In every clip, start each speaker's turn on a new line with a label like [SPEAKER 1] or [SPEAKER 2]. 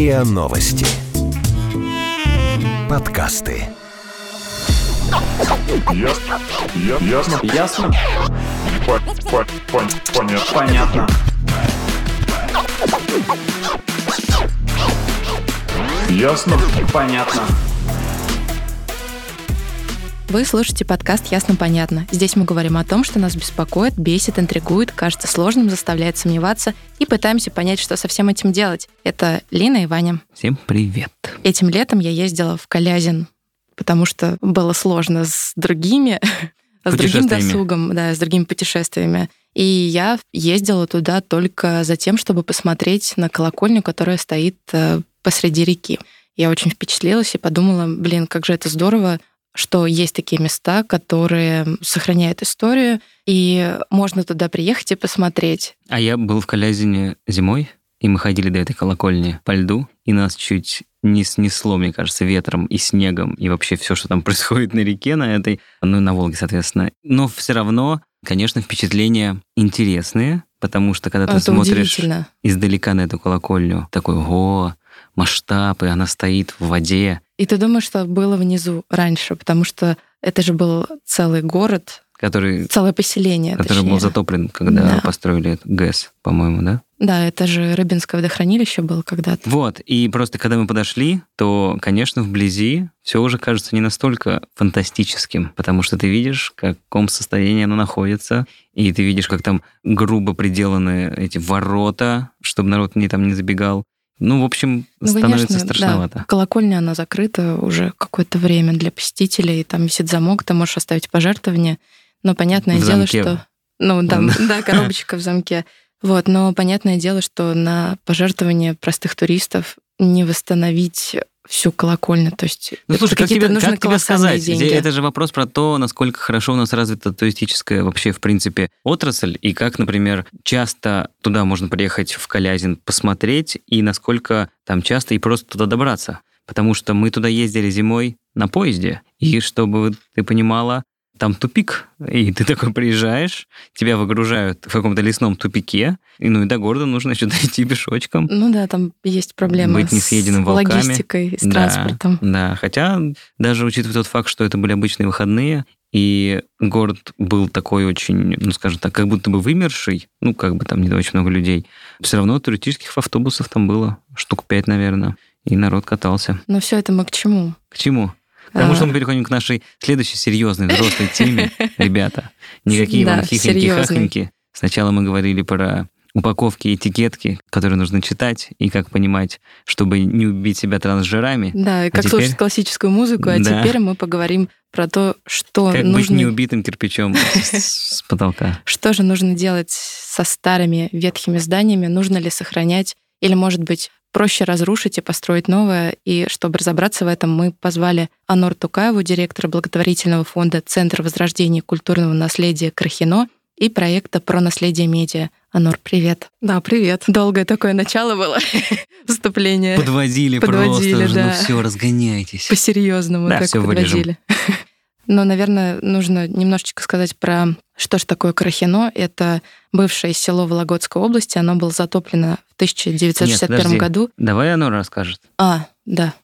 [SPEAKER 1] РИА Новости. Подкасты.
[SPEAKER 2] Ясно. Ясно.
[SPEAKER 3] Ясно?
[SPEAKER 2] По- по- пон- Понятно.
[SPEAKER 3] Понятно.
[SPEAKER 2] Ясно.
[SPEAKER 3] Понятно.
[SPEAKER 4] Вы слушаете подкаст «Ясно-понятно». Здесь мы говорим о том, что нас беспокоит, бесит, интригует, кажется сложным, заставляет сомневаться и пытаемся понять, что со всем этим делать. Это Лина и Ваня.
[SPEAKER 5] Всем привет.
[SPEAKER 4] Этим летом я ездила в Калязин, потому что было сложно с другими, с другим досугом, да, с другими путешествиями. И я ездила туда только за тем, чтобы посмотреть на колокольню, которая стоит э, посреди реки. Я очень впечатлилась и подумала, блин, как же это здорово, что есть такие места, которые сохраняют историю, и можно туда приехать и посмотреть.
[SPEAKER 5] А я был в Калязине зимой, и мы ходили до этой колокольни по льду, и нас чуть не снесло, мне кажется, ветром и снегом, и вообще все, что там происходит на реке, на этой, ну и на Волге, соответственно. Но все равно, конечно, впечатления интересные, потому что когда ты
[SPEAKER 4] это
[SPEAKER 5] смотришь
[SPEAKER 4] удивительно.
[SPEAKER 5] издалека на эту колокольню, такой, о, масштаб, и она стоит в воде,
[SPEAKER 4] И ты думаешь, что было внизу раньше, потому что это же был целый город,
[SPEAKER 5] который,
[SPEAKER 4] целое поселение.
[SPEAKER 5] который
[SPEAKER 4] точнее.
[SPEAKER 5] был затоплен, когда
[SPEAKER 4] Да.
[SPEAKER 5] построили ГЭС, по-моему, да?
[SPEAKER 4] Да, это же Рыбинское водохранилище было когда-то.
[SPEAKER 5] Вот, и просто когда мы подошли, то, конечно, вблизи все уже кажется не настолько фантастическим, потому что ты видишь, в каком состоянии оно находится, и ты видишь, как там грубо приделаны эти ворота, чтобы народ не там не забегал. Ну, в общем,
[SPEAKER 4] Ну,
[SPEAKER 5] становится
[SPEAKER 4] конечно,
[SPEAKER 5] страшновато.
[SPEAKER 4] да. Колокольня, она закрыта уже какое-то время для посетителей, там висит замок, ты можешь оставить пожертвование, но понятное
[SPEAKER 5] В
[SPEAKER 4] дело,
[SPEAKER 5] замке.
[SPEAKER 4] что... Ну, да, да, коробочка в замке. Вот, но понятное дело, что на пожертвование простых туристов не восстановить всю колокольню, то есть
[SPEAKER 5] Ну, слушай, как тебе,
[SPEAKER 4] нужны
[SPEAKER 5] как тебе сказать?
[SPEAKER 4] деньги.
[SPEAKER 5] Это же вопрос про то, насколько хорошо у нас развита туристическая вообще, в принципе, отрасль, и как, например, часто туда можно приехать в Калязин посмотреть, и насколько там часто и просто туда добраться. Потому что мы туда ездили зимой на поезде, и чтобы ты понимала, там тупик, и ты такой приезжаешь, тебя выгружают в каком-то лесном тупике, и ну и до города нужно еще дойти пешочком.
[SPEAKER 4] Ну да, там есть проблемы
[SPEAKER 5] Быть не
[SPEAKER 4] с
[SPEAKER 5] волками.
[SPEAKER 4] логистикой, с
[SPEAKER 5] Да,
[SPEAKER 4] транспортом.
[SPEAKER 5] Да, хотя даже учитывая тот факт, что это были обычные выходные, и город был такой очень, ну, скажем так, как будто бы вымерший, ну, как бы там не очень много людей, все равно туристических автобусов там было штук пять, наверное, и народ катался.
[SPEAKER 4] Но все это мы к чему?
[SPEAKER 5] К чему? К тому,
[SPEAKER 4] А.
[SPEAKER 5] что мы переходим к нашей следующей серьезной взрослой теме, ребята. Никакие вам хихоньки
[SPEAKER 4] серьезной.
[SPEAKER 5] хахоньки Сначала мы говорили про упаковки и этикетки, которые нужно читать, и как понимать, чтобы не убить себя трансжирами.
[SPEAKER 4] Да, и как
[SPEAKER 5] А теперь-
[SPEAKER 4] слушать классическую музыку, а
[SPEAKER 5] Да.
[SPEAKER 4] теперь мы поговорим про то, что
[SPEAKER 5] Как быть
[SPEAKER 4] нужно,
[SPEAKER 5] неубитым кирпичом с потолка.
[SPEAKER 4] что же нужно делать со старыми ветхими зданиями, нужно ли сохранять, или, может быть, проще разрушить и построить новое. И чтобы разобраться в этом, мы позвали Анор Тукаеву, директора благотворительного фонда Центр возрождения культурного наследия Крахино и проекта про наследие медиа. Анор, привет.
[SPEAKER 6] Да, привет.
[SPEAKER 4] Долгое такое начало было вступление.
[SPEAKER 5] Подводили,
[SPEAKER 4] Подводили,
[SPEAKER 5] просто уже,
[SPEAKER 4] да.
[SPEAKER 5] ну все, разгоняйтесь.
[SPEAKER 4] По-серьезному
[SPEAKER 5] Да,
[SPEAKER 4] так
[SPEAKER 5] всё вырежем.
[SPEAKER 4] Но, наверное, нужно немножечко сказать про что ж такое Крахино. Это бывшее село Вологодской области. Оно было затоплено в 1961
[SPEAKER 5] подожди.
[SPEAKER 4] году.
[SPEAKER 5] Давай оно расскажет.
[SPEAKER 4] А, да.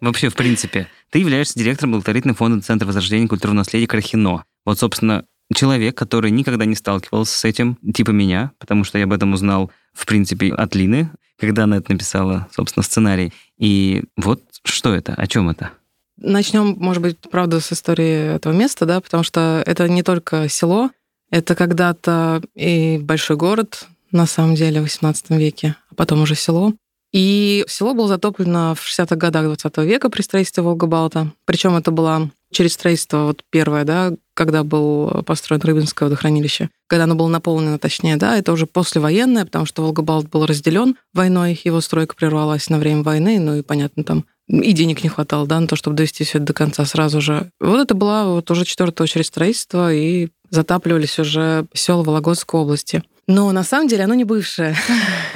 [SPEAKER 5] Вообще, в принципе, ты являешься директором благотворительного фонда Центра возрождения культурного наследия Крахино. Вот, собственно, человек, который никогда не сталкивался с этим, типа меня, потому что я об этом узнал, в принципе, от Лины, когда она это написала, собственно, сценарий. И вот что это? О чем это?
[SPEAKER 6] Начнем, может быть, правда, с истории этого места, да, потому что это не только село, это когда-то и большой город, на самом деле, в 18 веке, а потом уже село. И село было затоплено в 60-х годах 20 века при строительстве Волгобалта. Причем это было через строительство вот первое, да, когда был построен Рыбинское водохранилище, когда оно было наполнено, точнее, да, это уже послевоенное, потому что Волгобалт был разделен войной, его стройка прервалась на время войны, ну и, понятно, там и денег не хватало, да, на то, чтобы довести все это до конца сразу же. Вот это была вот уже четвертая очередь строительства, и затапливались уже села Вологодской области. Но на самом деле оно не бывшее.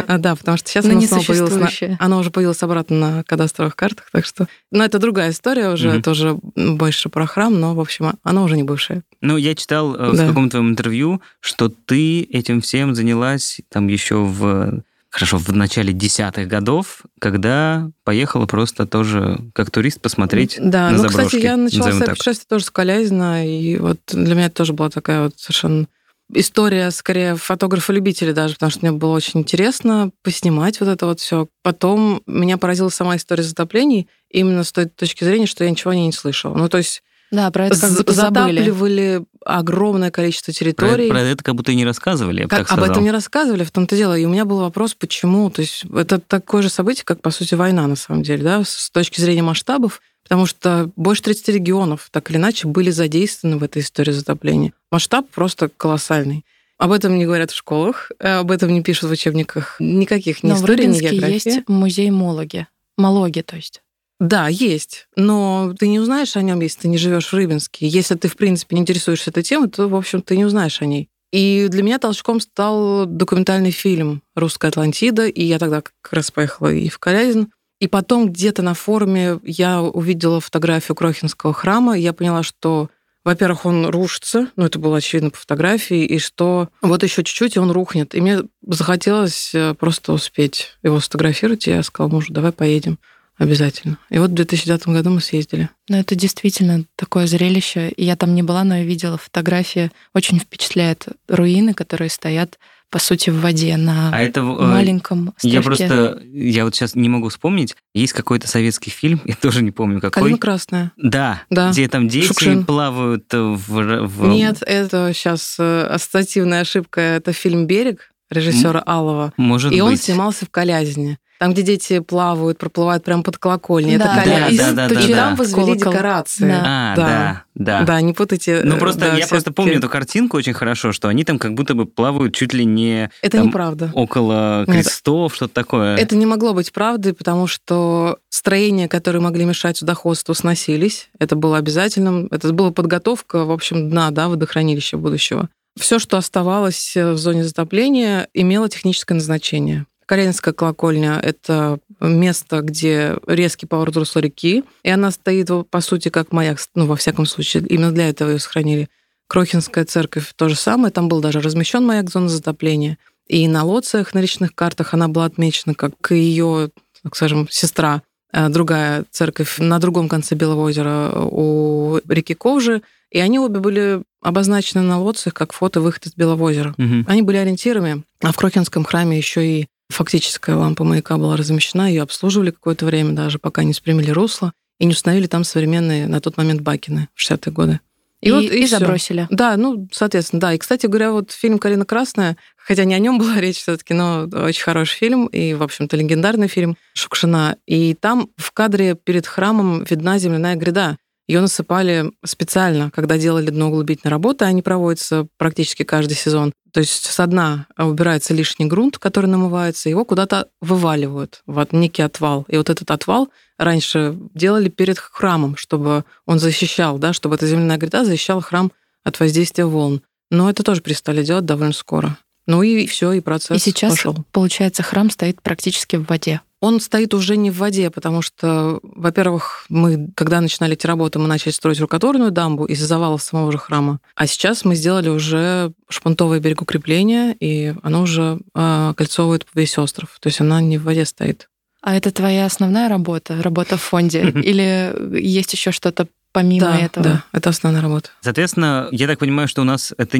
[SPEAKER 6] А, Да, потому что сейчас
[SPEAKER 4] Но
[SPEAKER 6] оно
[SPEAKER 4] не
[SPEAKER 6] снова появилось. на-. Оно уже появилось обратно на кадастровых картах, так что... Но это другая история уже, тоже больше про храм, но, в общем, оно уже не бывшее.
[SPEAKER 5] Ну, я читал э, в каком-то твоем интервью, что ты этим всем занялась там еще в хорошо, в начале десятых годов, когда поехала просто тоже как турист посмотреть
[SPEAKER 6] Да,
[SPEAKER 5] на
[SPEAKER 6] ну,
[SPEAKER 5] заброшки.
[SPEAKER 6] кстати, я начала свое путешествие тоже с Калязина, и вот для меня это тоже была такая вот совершенно история, скорее, фотографа-любителя даже, потому что мне было очень интересно поснимать вот это вот все. Потом меня поразила сама история затоплений именно с той точки зрения, что я ничего о ней не слышала. Ну, то есть
[SPEAKER 4] Да, про это как будто забыли.
[SPEAKER 6] затапливали огромное количество
[SPEAKER 5] Про,
[SPEAKER 6] территорий.
[SPEAKER 5] про это как будто и не рассказывали, я
[SPEAKER 6] Как-
[SPEAKER 5] так
[SPEAKER 6] об этом не рассказывали, в том-то дело. И у меня был вопрос, почему. То есть это такое же событие, как, по сути, война, на самом деле, да, с точки зрения масштабов, потому что больше 30 регионов, так или иначе, были задействованы в этой истории затопления. Масштаб просто колоссальный. Об этом не говорят в школах, об этом не пишут в учебниках. Никаких ни
[SPEAKER 4] Но в
[SPEAKER 6] истории, ни
[SPEAKER 4] Рыбинске
[SPEAKER 6] географии.
[SPEAKER 4] есть музей Мологи. Мологи, то есть.
[SPEAKER 6] Да, есть. Но ты не узнаешь о нем, если ты не живешь в Рыбинске. Если ты, в принципе, не интересуешься этой темой, то, в общем, ты не узнаешь о ней. И для меня толчком стал документальный фильм «Русская Атлантида», и я тогда как раз поехала и в Калязин. И потом где-то на форуме я увидела фотографию Крохинского храма, и я поняла, что, во-первых, он рушится, ну, это было очевидно по фотографии, и что вот еще чуть-чуть, и он рухнет. И мне захотелось э, просто успеть его сфотографировать, и я сказала мужу, давай поедем. Обязательно. И вот в 2009 году мы съездили.
[SPEAKER 4] Но это действительно такое зрелище. И Я там не была, но я видела фотографии. Очень впечатляет руины, которые стоят, по сути, в воде на
[SPEAKER 5] А это... э,
[SPEAKER 4] маленьком
[SPEAKER 5] Я
[SPEAKER 4] островке.
[SPEAKER 5] просто, я вот сейчас не могу вспомнить, есть какой-то советский фильм, я тоже не помню какой.
[SPEAKER 6] Калина красная.
[SPEAKER 5] Да,
[SPEAKER 6] Да.
[SPEAKER 5] где там дети
[SPEAKER 6] Шукшин.
[SPEAKER 5] плавают э, в... в-
[SPEAKER 6] Нет, это сейчас ассоциативная ошибка. Это фильм «Берег» режиссера Алова.
[SPEAKER 5] Может
[SPEAKER 6] И он
[SPEAKER 5] быть.
[SPEAKER 6] снимался в Калязине. Там, где дети плавают, проплывают прямо под колокольней.
[SPEAKER 4] Да,
[SPEAKER 6] это
[SPEAKER 4] да,
[SPEAKER 6] Калязин.
[SPEAKER 5] да, да, да,
[SPEAKER 6] и
[SPEAKER 5] да.
[SPEAKER 6] там возвели
[SPEAKER 4] Колокол.
[SPEAKER 6] декорации.
[SPEAKER 4] Да.
[SPEAKER 5] А,
[SPEAKER 6] Да.
[SPEAKER 5] да, да.
[SPEAKER 6] Да, не путайте.
[SPEAKER 5] Ну
[SPEAKER 6] э,
[SPEAKER 5] просто
[SPEAKER 6] да,
[SPEAKER 5] я просто помню эту картинку очень хорошо, что они там как будто бы плавают чуть ли не
[SPEAKER 6] Это
[SPEAKER 5] там
[SPEAKER 6] неправда.
[SPEAKER 5] около
[SPEAKER 6] Нет.
[SPEAKER 5] крестов, что-то такое.
[SPEAKER 6] Это не могло быть правдой, потому что строения, которые могли мешать судоходству, сносились. Это было обязательным. Это была подготовка, в общем, дна, да, водохранилища будущего. Все, что оставалось э, в зоне затопления, имело техническое назначение. Карелинская колокольня — это место, где резкий поворот русла реки, и она стоит, по сути, как маяк, ну, во всяком случае, именно для этого ее сохранили. Крохинская церковь — то же самое, там был даже размещен маяк зоны затопления. И на лоциях, на речных картах она была отмечена как ее, так скажем, сестра, э, другая церковь на другом конце Белого озера у реки Ковжи, и они обе были обозначены на лоциях как фото-выход из Белого озера.
[SPEAKER 5] Мгм.
[SPEAKER 6] Они были ориентирами, а в Крохинском храме еще и фактическая лампа маяка была размещена, ее обслуживали какое-то время даже, пока не спрямили русло и не установили там современные на тот момент бакины в 60-е годы.
[SPEAKER 4] И,
[SPEAKER 6] вот,
[SPEAKER 4] и
[SPEAKER 6] всё.
[SPEAKER 4] забросили.
[SPEAKER 6] Да, ну, соответственно, да. И, кстати говоря, вот фильм «Калина красная», хотя не о нем была речь все таки но очень хороший фильм и, в общем-то, легендарный фильм Шукшина. И там в кадре перед храмом видна земляная гряда. Ее насыпали специально, когда делали дноуглубительные работы, они проводятся практически каждый сезон. То есть со дна убирается лишний грунт, который намывается, его куда-то вываливают в от- некий отвал. И вот этот отвал раньше делали перед храмом, чтобы он защищал, да, чтобы эта земляная гряда защищала храм от воздействия волн. Но это тоже перестали делать довольно скоро. Ну и все, и процесс
[SPEAKER 4] И сейчас,
[SPEAKER 6] пошел.
[SPEAKER 4] получается, храм стоит практически в воде.
[SPEAKER 6] Он стоит уже не в воде, потому что, во-первых, мы, когда начинали эти работы, мы начали строить рукотворную дамбу из завалов самого же храма. А сейчас мы сделали уже шпунтовое берегокрепление, и оно уже э, кольцовывает весь остров. То есть она не в воде стоит.
[SPEAKER 4] А это твоя основная работа, работа в фонде? Или есть еще что-то помимо
[SPEAKER 6] да,
[SPEAKER 4] этого?
[SPEAKER 6] да, это основная работа.
[SPEAKER 5] Соответственно, я так понимаю, что у нас это,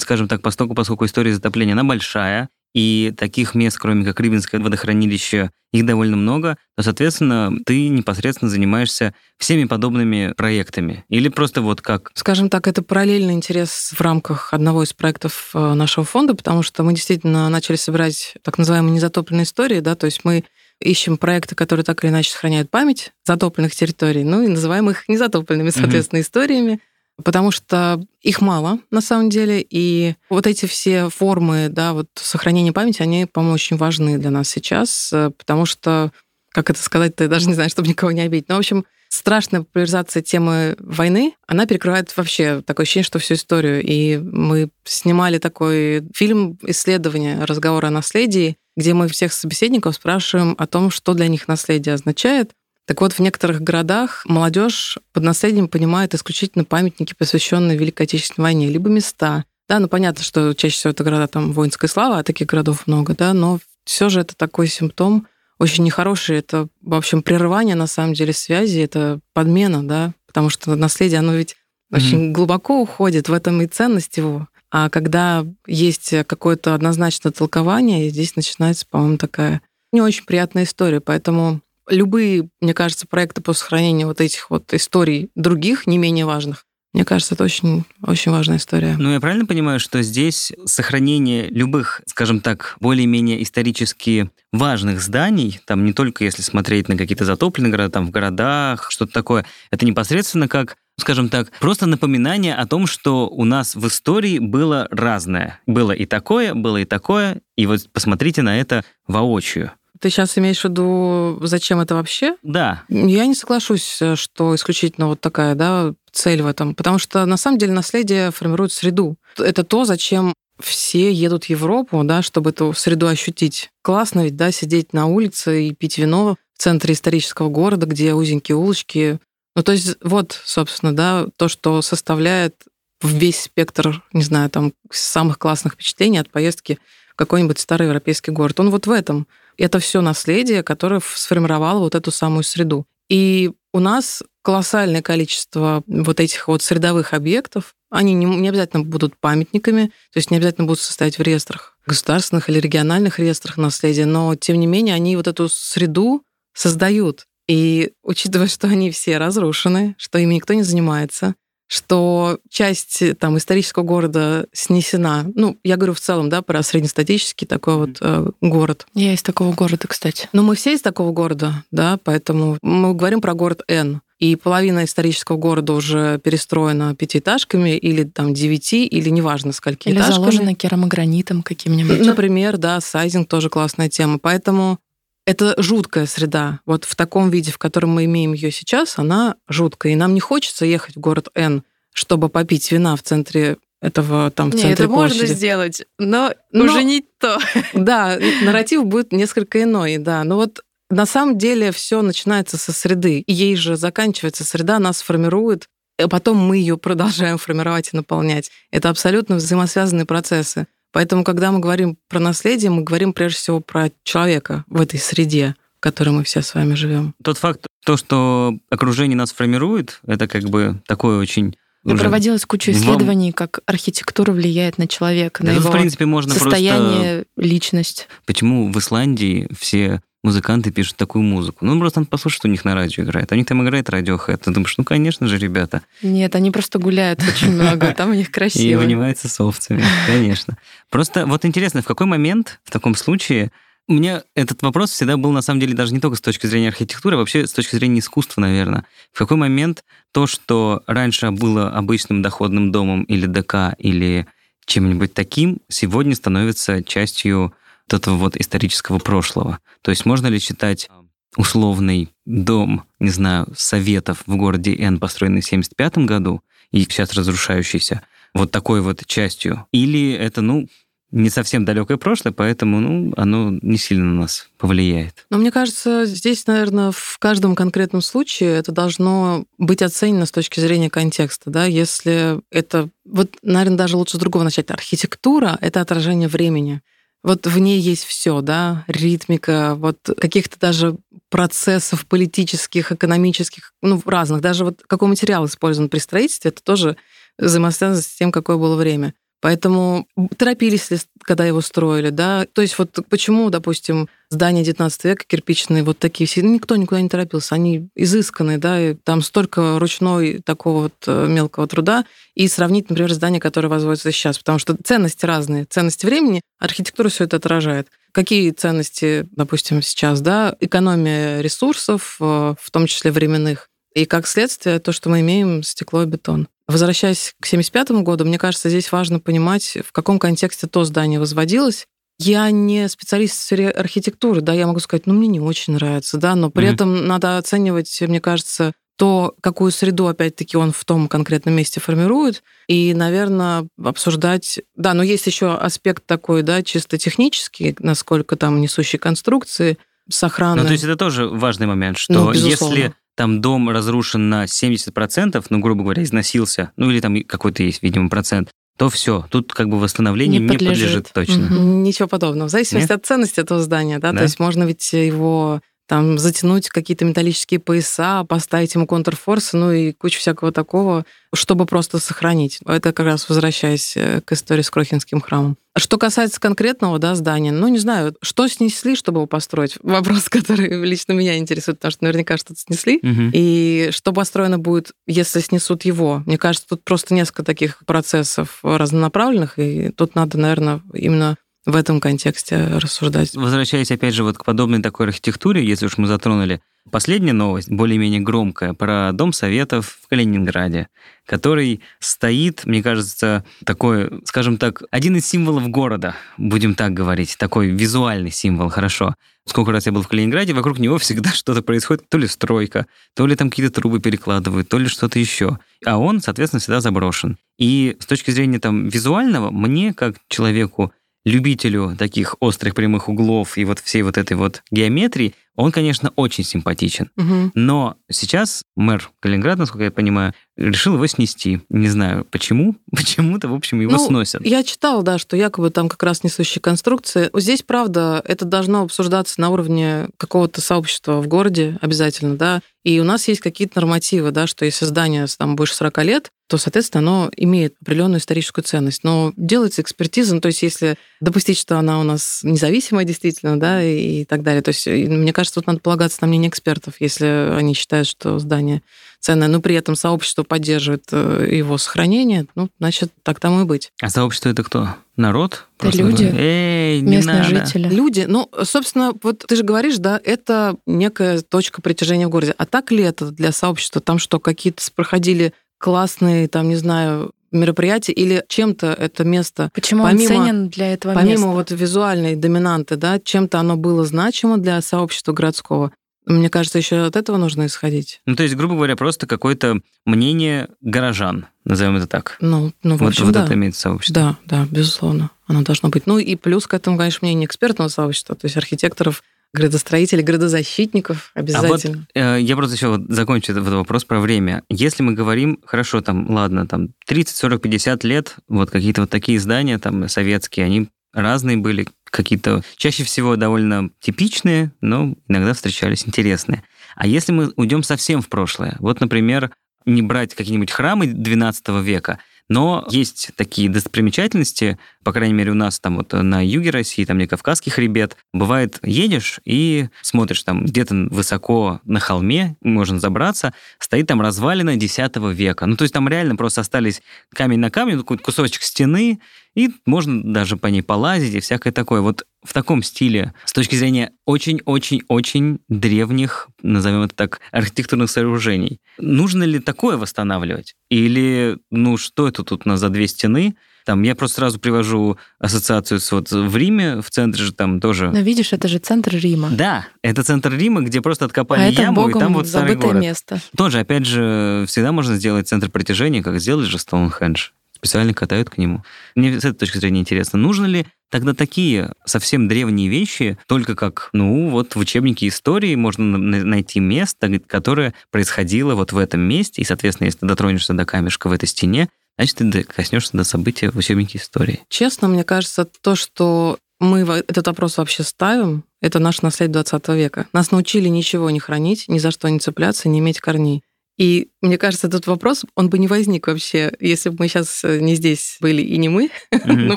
[SPEAKER 5] скажем так, поскольку, поскольку история затопления, она большая, и таких мест, кроме как Рыбинское водохранилище, их довольно много, то, соответственно, ты непосредственно занимаешься всеми подобными проектами. Или просто вот как...
[SPEAKER 6] Скажем так, это параллельный интерес в рамках одного из проектов э, нашего фонда, потому что мы действительно начали собирать так называемые незатопленные истории, да, то есть мы ищем проекты, которые так или иначе сохраняют память затопленных территорий, ну и называем их незатопленными, соответственно, историями, потому что их мало на самом деле, и вот эти все формы, да, вот сохранения памяти, они, по-моему, очень важны для нас сейчас, э, потому что, как это сказать-то, я даже не знаю, чтобы никого не обидеть, но, в общем, страшная популяризация темы войны, она перекрывает вообще такое ощущение, что всю историю. И мы снимали такой фильм исследования разговора о наследии, где мы всех собеседников спрашиваем о том, что для них наследие означает. Так вот, в некоторых городах молодежь под наследием понимает исключительно памятники, посвященные Великой Отечественной войне, либо места. Да, ну понятно, что чаще всего это города там воинской славы, а таких городов много, да, но все же это такой симптом очень нехороший. Это, в общем, прерывание, на самом деле, связи, это подмена, да, потому что наследие, оно ведь mm-hmm. очень глубоко уходит, в этом и ценность его. А когда есть какое-то однозначное толкование, здесь начинается, по-моему, такая не очень приятная история. Поэтому любые, мне кажется, проекты по сохранению вот этих вот историй других, не менее важных, мне кажется, это очень, очень важная история.
[SPEAKER 5] Ну, я правильно понимаю, что здесь сохранение любых, скажем так, более-менее исторически важных зданий, там не только если смотреть на какие-то затопленные города, там в городах, что-то такое, это непосредственно как скажем так, просто напоминание о том, что у нас в истории было разное. Было и такое, было и такое, и вот посмотрите на это воочию.
[SPEAKER 6] Ты сейчас имеешь в виду, зачем это вообще?
[SPEAKER 5] Да.
[SPEAKER 6] Я не соглашусь, что исключительно вот такая, да, цель в этом, потому что на самом деле наследие формирует среду. Это то, зачем все едут в Европу, да, чтобы эту среду ощутить. Классно ведь, да, сидеть на улице и пить вино в центре исторического города, где узенькие улочки. Ну, то есть вот, собственно, да, то, что составляет весь спектр, не знаю, там, самых классных впечатлений от поездки в какой-нибудь старый европейский город. Он вот в этом. Это все наследие, которое сформировало вот эту самую среду. И у нас колоссальное количество вот этих вот средовых объектов. Они не, не обязательно будут памятниками, то есть не обязательно будут состоять в реестрах, государственных или региональных реестрах наследия, но тем не менее они вот эту среду создают. И учитывая, что они все разрушены, что ими никто не занимается, что часть э, там исторического города снесена. Ну, я говорю в целом, да, про среднестатический такой вот э, город.
[SPEAKER 4] Я из такого города, кстати.
[SPEAKER 6] Но мы все из такого города, да, поэтому мы говорим про город Н. И половина исторического города уже перестроена пятиэтажками или там девяти, или неважно скольки
[SPEAKER 4] или
[SPEAKER 6] этажками.
[SPEAKER 4] заложена керамогранитом каким-нибудь.
[SPEAKER 6] Например, да, сайзинг тоже классная тема. Поэтому это жуткая среда. Вот в таком виде, в котором мы имеем ее сейчас, она жуткая. И нам не хочется ехать в город Н, чтобы попить вина в центре этого там в
[SPEAKER 4] Нет,
[SPEAKER 6] центре
[SPEAKER 4] это
[SPEAKER 6] площади.
[SPEAKER 4] можно сделать, но, но уже не то.
[SPEAKER 6] Да, нарратив будет несколько иной, да. Но вот на самом деле все начинается со среды, и ей же заканчивается среда, нас формирует, а потом мы ее продолжаем формировать и наполнять. Это абсолютно взаимосвязанные процессы. Поэтому, когда мы говорим про наследие, мы говорим прежде всего про человека в этой среде, в которой мы все с вами живем.
[SPEAKER 5] Тот факт, то, что окружение нас формирует, это как бы такое очень
[SPEAKER 4] и уже... проводилась куча исследований, как архитектура влияет на человека,
[SPEAKER 5] да
[SPEAKER 4] на его
[SPEAKER 5] в принципе, можно
[SPEAKER 4] состояние,
[SPEAKER 5] просто...
[SPEAKER 4] личность.
[SPEAKER 5] Почему в Исландии все музыканты пишут такую музыку. Ну, просто надо послушать, что у них на радио играет. У них там играет Radiohead. Ты думаешь, ну, конечно же, ребята.
[SPEAKER 4] Нет, они просто гуляют очень много, там у них красиво.
[SPEAKER 5] И вынимаются с овцами, конечно. Просто вот интересно, в какой момент в таком случае у меня этот вопрос всегда был, на самом деле, даже не только с точки зрения архитектуры, а вообще с точки зрения искусства, наверное. В какой момент то, что раньше было обычным доходным домом или ДК, или чем-нибудь таким, сегодня становится частью вот этого вот исторического прошлого. То есть можно ли считать условный дом, не знаю, советов в городе Н, построенный в 1975 году и сейчас разрушающийся, вот такой вот частью? Или это, ну, не совсем далекое прошлое, поэтому ну, оно не сильно на нас повлияет.
[SPEAKER 6] Но мне кажется, здесь, наверное, в каждом конкретном случае это должно быть оценено с точки зрения контекста. Да? Если это... Вот, наверное, даже лучше с другого начать. Архитектура — это отражение времени. Вот в ней есть все, да, ритмика, вот каких-то даже процессов политических, экономических, ну, разных. Даже вот какой материал использован при строительстве, это тоже взаимосвязано с тем, какое было время. Поэтому торопились ли, когда его строили, да? То есть вот почему, допустим, здания 19 века кирпичные, вот такие все, никто никуда не торопился, они изысканные, да, и там столько ручной такого вот э, мелкого труда, и сравнить, например, здания, которые возводятся сейчас, потому что ценности разные, ценности времени, архитектура все это отражает. Какие ценности, допустим, сейчас, да, экономия ресурсов, э, в том числе временных, и как следствие то, что мы имеем стекло и бетон. Возвращаясь к 1975 году, мне кажется, здесь важно понимать, в каком контексте то здание возводилось. Я не специалист в сфере архитектуры, да, я могу сказать, ну, мне не очень нравится, да, но при mm-hmm. этом надо оценивать, мне кажется, то, какую среду, опять-таки, он в том конкретном месте формирует, и, наверное, обсуждать... Да, но есть еще аспект такой, да, чисто технический, насколько там несущие конструкции, сохранны.
[SPEAKER 5] Ну, то есть это тоже важный момент, что ну, если там дом разрушен на 70%, ну, грубо говоря, износился, ну, или там какой-то есть, видимо, процент, то все. Тут как бы восстановление
[SPEAKER 4] Не
[SPEAKER 5] не,
[SPEAKER 4] подлежит.
[SPEAKER 5] подлежит точно.
[SPEAKER 6] Ничего подобного. В зависимости
[SPEAKER 5] Нет?
[SPEAKER 6] от ценности этого здания, да,
[SPEAKER 5] Да.
[SPEAKER 6] то есть можно ведь его там затянуть какие-то металлические пояса, поставить ему контрфорсы, ну и кучу всякого такого, чтобы просто сохранить. Это как раз возвращаясь э, к истории с Крохинским храмом. А Что касается конкретного да, здания, ну, не знаю, что снесли, чтобы его построить? Вопрос, который лично меня интересует, потому что наверняка что-то снесли.
[SPEAKER 5] Мгм.
[SPEAKER 6] И что построено будет, если снесут его? Мне кажется, тут просто несколько таких процессов разнонаправленных, и тут надо, наверное, именно в этом контексте рассуждать.
[SPEAKER 5] Возвращаясь опять же вот к подобной такой архитектуре, если уж мы затронули последняя новость, более-менее громкая, про Дом Советов в Калининграде, который стоит, мне кажется, такой, скажем так, один из символов города, будем так говорить, такой визуальный символ, хорошо. Сколько раз я был в Калининграде, вокруг него всегда что-то происходит, то ли стройка, то ли там какие-то трубы перекладывают, то ли что-то еще. А он, соответственно, всегда заброшен. И с точки зрения там визуального, мне, как человеку, любителю таких острых прямых углов и вот всей вот этой вот геометрии, он, конечно, очень симпатичен.
[SPEAKER 6] Мгм.
[SPEAKER 5] Но сейчас мэр Калининграда, насколько я понимаю, решил его снести. Не знаю почему. Почему-то, в общем, его
[SPEAKER 6] Ну,
[SPEAKER 5] сносят.
[SPEAKER 6] Я читала, да, что якобы там как раз несущие конструкции. Здесь, правда, это должно обсуждаться на уровне какого-то сообщества в городе обязательно, да. И у нас есть какие-то нормативы, да, что если здание там больше 40 лет, то, соответственно, оно имеет определенную историческую ценность. Но делается экспертиза, ну, то есть если допустить, что она у нас независимая действительно, да, и, так далее. То есть мне кажется, тут надо полагаться на мнение экспертов, если они считают, что здание ценное, но при этом сообщество поддерживает э, его сохранение, ну, значит, так тому и быть.
[SPEAKER 5] А сообщество это кто? Народ?
[SPEAKER 4] Это
[SPEAKER 5] Просто
[SPEAKER 4] люди.
[SPEAKER 5] говорю, Эй, не
[SPEAKER 4] Местные
[SPEAKER 5] надо.
[SPEAKER 4] жители.
[SPEAKER 6] Люди, ну, собственно, вот ты же говоришь, да, это некая точка притяжения в городе. А так ли это для сообщества? Там что, какие-то проходили классные, там, не знаю, мероприятия, или чем-то это место,
[SPEAKER 4] Почему
[SPEAKER 6] Помимо-
[SPEAKER 4] он ценен для этого
[SPEAKER 6] помимо
[SPEAKER 4] места?
[SPEAKER 6] вот визуальной доминанты, да, чем-то оно было значимо для сообщества городского? Мне кажется, еще от этого нужно исходить.
[SPEAKER 5] Ну, то есть, грубо говоря, просто какое-то мнение горожан, назовем это так.
[SPEAKER 6] Ну, ну в
[SPEAKER 5] вот
[SPEAKER 6] общем,
[SPEAKER 5] вот
[SPEAKER 6] да.
[SPEAKER 5] это имеет сообщество.
[SPEAKER 6] Да, да, безусловно, оно должно быть. Ну и плюс к этому, конечно, мнение экспертного сообщества, то есть архитекторов, градостроителей, градозащитников обязательно.
[SPEAKER 5] Э, Я просто еще вот закончу этот вопрос про время. Если мы говорим, хорошо, там, ладно, там 30, 40, 50 лет, вот какие-то вот такие здания там советские, они разные были, какие-то чаще всего довольно типичные, но иногда встречались интересные. А если мы уйдем совсем в прошлое, вот, например, не брать какие-нибудь храмы XII века, но есть такие достопримечательности, по крайней мере, у нас там вот на юге России, там не Кавказский хребет, бывает, едешь и смотришь там где-то высоко на холме, можно забраться, стоит там развалина X века. Ну, то есть там реально просто остались камень на камне, такой кусочек стены, и можно даже по ней полазить и всякое такое. Вот в таком стиле, с точки зрения очень-очень-очень древних, назовем это так, архитектурных сооружений. Нужно ли такое восстанавливать? Или, ну, что это тут у нас за две стены? Там, я просто сразу привожу ассоциацию с вот в Риме, в центре же там тоже...
[SPEAKER 4] Но видишь, это же центр Рима.
[SPEAKER 5] Да, это центр Рима, где просто откопали
[SPEAKER 4] а это
[SPEAKER 5] яму,
[SPEAKER 4] богом
[SPEAKER 5] и там вот старый город.
[SPEAKER 4] место.
[SPEAKER 5] Тоже, опять же, всегда можно сделать центр притяжения, как сделали же Стоунхендж. Специально катают к нему. Мне с этой точки зрения интересно, нужно ли тогда такие совсем древние вещи, только как, ну, вот в учебнике истории можно на- найти место, которое происходило вот в этом месте, и, соответственно, если ты дотронешься до камешка в этой стене, значит, ты коснешься до события в учебнике истории.
[SPEAKER 6] Честно, мне кажется, то, что мы этот вопрос вообще ставим, это наше наследие 20 века. Нас научили ничего не хранить, ни за что не цепляться, не иметь корней. И мне кажется, этот вопрос, он бы не возник вообще, если бы мы сейчас не здесь были и не мы.
[SPEAKER 5] Мгм.
[SPEAKER 6] Ну,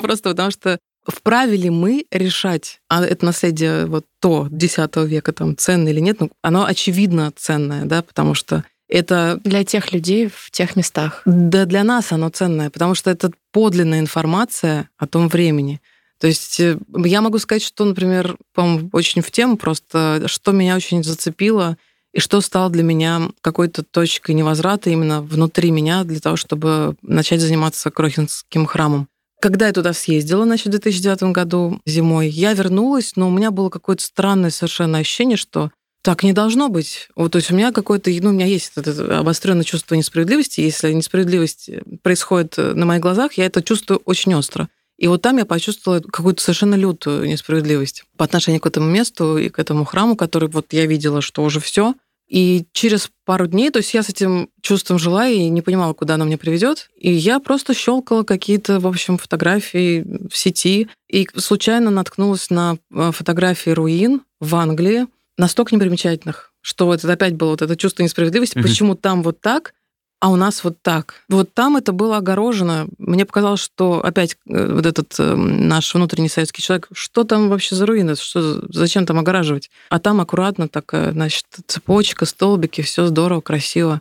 [SPEAKER 6] просто потому что вправе ли мы решать, а это наследие вот то, X века, там, ценное или нет, ну, оно очевидно ценное, да, потому что это
[SPEAKER 4] Для тех людей в тех местах.
[SPEAKER 6] да для нас оно ценное, потому что это подлинная информация о том времени. То есть э, я могу сказать, что, например, по-моему, очень в тему просто, что меня очень зацепило и что стало для меня какой-то точкой невозврата именно внутри меня для того, чтобы начать заниматься Крохинским храмом. Когда я туда съездила, значит, в 2009 году зимой, я вернулась, но у меня было какое-то странное совершенно ощущение, что так не должно быть. Вот, то есть у меня какое-то, ну, у меня есть это обостренное чувство несправедливости. Если несправедливость происходит на моих глазах, я это чувствую очень остро. И вот там я почувствовала какую-то совершенно лютую несправедливость по отношению к этому месту и к этому храму, который вот я видела, что уже все, И через пару дней, то есть я с этим чувством жила и не понимала, куда оно меня приведет. И я просто щелкала какие-то, в общем, фотографии в сети. И случайно наткнулась на э, фотографии руин в Англии, настолько непримечательных, что вот это опять было вот это чувство несправедливости, mm-hmm. почему там вот так, а у нас вот так. Вот там это было огорожено. Мне показалось, что опять э, вот этот э, наш внутренний советский человек, что там вообще за руины, что, зачем там огораживать? А там аккуратно такая, значит, цепочка, столбики, все здорово, красиво,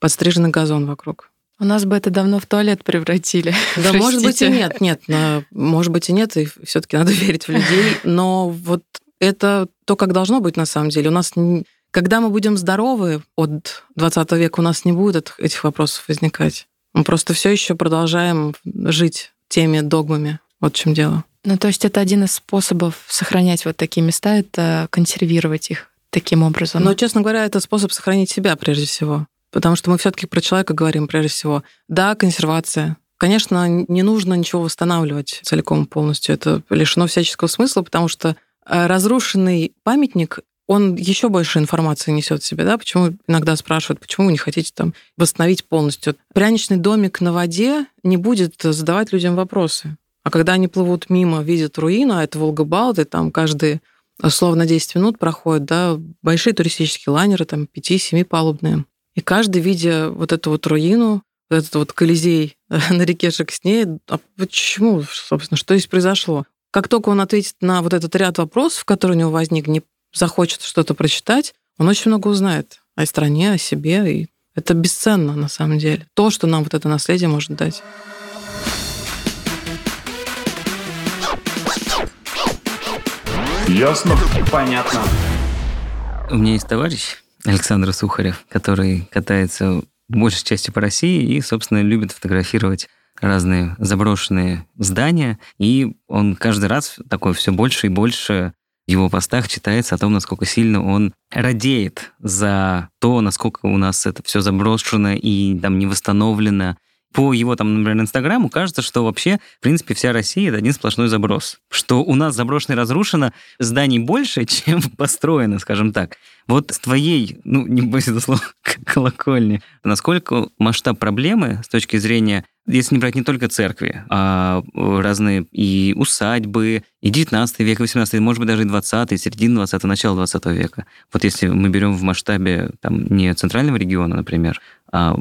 [SPEAKER 6] подстриженный газон вокруг.
[SPEAKER 4] У нас бы это давно в туалет превратили.
[SPEAKER 6] Да, может быть и нет, нет, может быть и нет, и все-таки надо верить в людей. Но вот это то, как должно быть на самом деле. У нас когда мы будем здоровы от 20 века, у нас не будет этих вопросов возникать. Мы просто все еще продолжаем жить теми догмами. Вот в чем дело.
[SPEAKER 4] Ну, то есть это один из способов сохранять вот такие места, это консервировать их таким образом.
[SPEAKER 6] Но, честно говоря, это способ сохранить себя прежде всего. Потому что мы все-таки про человека говорим прежде всего. Да, консервация. Конечно, не нужно ничего восстанавливать целиком полностью. Это лишено всяческого смысла, потому что э, разрушенный памятник он еще больше информации несет в себе, да, почему иногда спрашивают, почему вы не хотите там восстановить полностью. Пряничный домик на воде не будет задавать людям вопросы. А когда они плывут мимо, видят руину, а это Волга-Балты, там каждые условно 10 минут проходят, да, большие туристические лайнеры, там 5-7 палубные. И каждый, видя вот эту вот руину, вот этот вот колизей на реке Шексней, а почему, собственно, что здесь произошло? Как только он ответит на вот этот ряд вопросов, которые у него возник, не захочет что-то прочитать, он очень много узнает о стране, о себе, и это бесценно на самом деле. То, что нам вот это наследие может дать.
[SPEAKER 2] Ясно?
[SPEAKER 1] Понятно.
[SPEAKER 5] У меня есть товарищ Александр Сухарев, который катается в большей части по России и, собственно, любит фотографировать разные заброшенные здания. И он каждый раз такой все больше и больше его постах читается о том, насколько сильно он радеет за то, насколько у нас это все заброшено и там не восстановлено. По его, там, например, Инстаграму кажется, что вообще, в принципе, вся Россия — это один сплошной заброс. Что у нас заброшено и разрушено зданий больше, чем построено, скажем так. Вот с твоей, ну, не бойся это слово, колокольни, насколько масштаб проблемы с точки зрения если не брать не только церкви, а разные и усадьбы, и 19 век, и 18 может быть, даже и 20 середина 20 начало 20 века. Вот если мы берем в масштабе там, не центрального региона, например, а